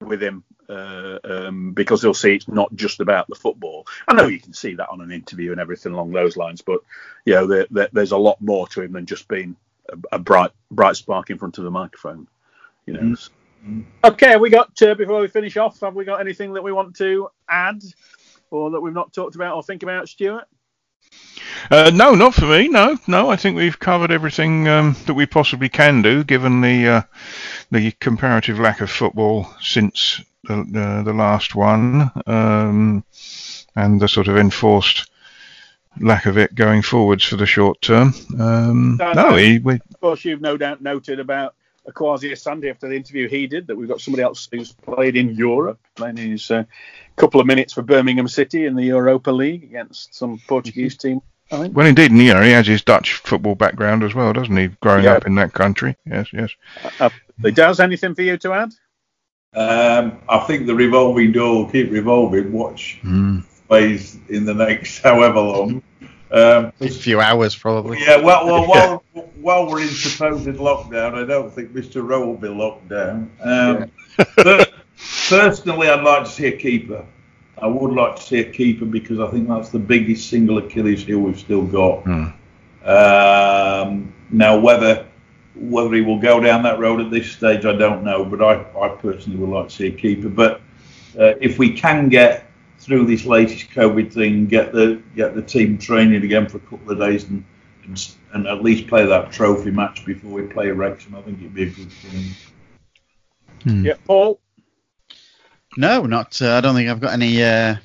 with him uh, um, because they'll see it's not just about the football. I know you can see that on an interview and everything along those lines, but you know there, there, there's a lot more to him than just being a, a bright bright spark in front of the microphone. You know. Okay, we got uh, before we finish off. Have we got anything that we want to add, or that we've not talked about or think about, Stuart? Uh, no, not for me. No, no. I think we've covered everything um, that we possibly can do, given the uh, the comparative lack of football since the uh, the last one, um, and the sort of enforced lack of it going forwards for the short term. Um, No, no, we, Of course, you've no doubt noted about Akwasi Asante after the interview he did that we've got somebody else who's played in Europe, playing his uh, couple of minutes for Birmingham City in the Europa League against some Portuguese team. Well, indeed, and, you know, he has his Dutch football background as well, doesn't he? Growing Yeah. up in that country. Yes, yes. Does anything for you to add? Um, I think the revolving door will keep revolving. Watch plays in the next however long. Um, a few hours probably. yeah, well, well while, while we're in supposed lockdown, I don't think Mr. Rowe will be locked down. Um, per- personally, I'd like to see a keeper. I would like to see a keeper because I think that's the biggest single Achilles heel we've still got. Hmm. Um, now, whether whether he will go down that road at this stage, I don't know. But I, I personally would like to see a keeper. But uh, if we can get through this latest COVID thing, get the get the team training again for a couple of days, and and, and at least play that trophy match before we play Wrexham, I think it'd be a good thing. Yeah, Paul. No, not. Uh, I don't think I've got any. Uh,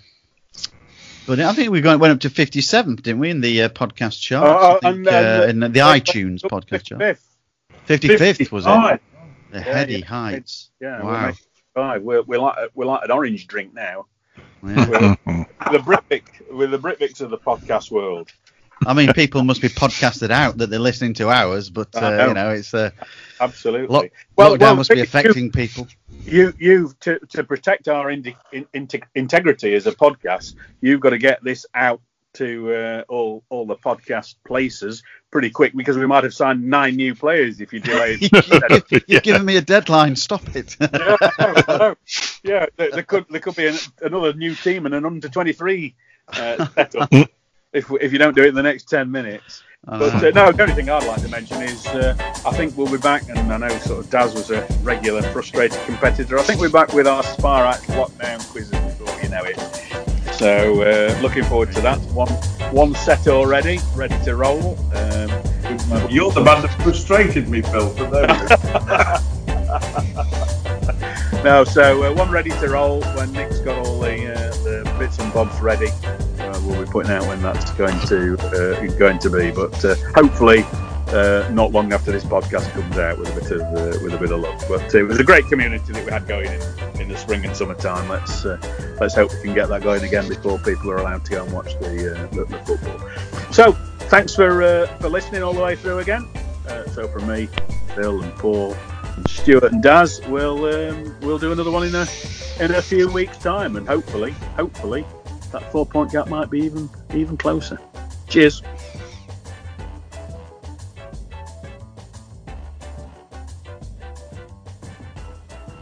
but I think we got, went up to 57th, didn't we, in the uh, podcast charts? Uh, think, and, uh, uh, the- in the iTunes podcast chart. 55th. 55th was it? The Yeah, heady yeah. heights. Yeah, we're, Wow. five. We're, we're like we're like an orange drink now. Yeah. We're the Britvic, we're the Britvics of the podcast world. I mean, people must be podcasted out that they're listening to ours, but uh, know. you know, it's uh, Absolutely. lock, Well, lockdown well, must be you- affecting people. you you to, to protect our indi- in, inte- integrity as a podcast, you've got to get this out to uh, all all the podcast places pretty quick because we might have signed nine new players if you delay. it. You've given me a deadline. Stop it. yeah, I know. yeah, there, there could there could be an, another new team and an under twenty three uh, setup. If if you don't do it in the next ten minutes. But uh, no, the only thing I'd like to mention is uh, I think we'll be back, and I know sort of Daz was a regular frustrated competitor. I think we're back with our Sparak lockdown quizzes before you know it. So uh, looking forward to that. One one set already, ready to roll. Um, You're the man that frustrated me, Phil. But there no, so uh, one ready to roll when Nick's got all the, uh, the bits and bobs ready. Uh, we'll be putting out when that's going to uh, going to be, but uh, hopefully uh, not long after this podcast comes out with a bit of uh, with a bit of luck. But it was a great community that we had going in, in the spring and summertime. Let's let's hope we can get that going again before people are allowed to go and watch the the, the football. So thanks for for listening all the way through again. So from me, Phil and Paul. and Stuart and Daz, we'll um, we'll do another one in a in a few weeks' time, and hopefully, hopefully, that four point gap might be even even closer. Cheers.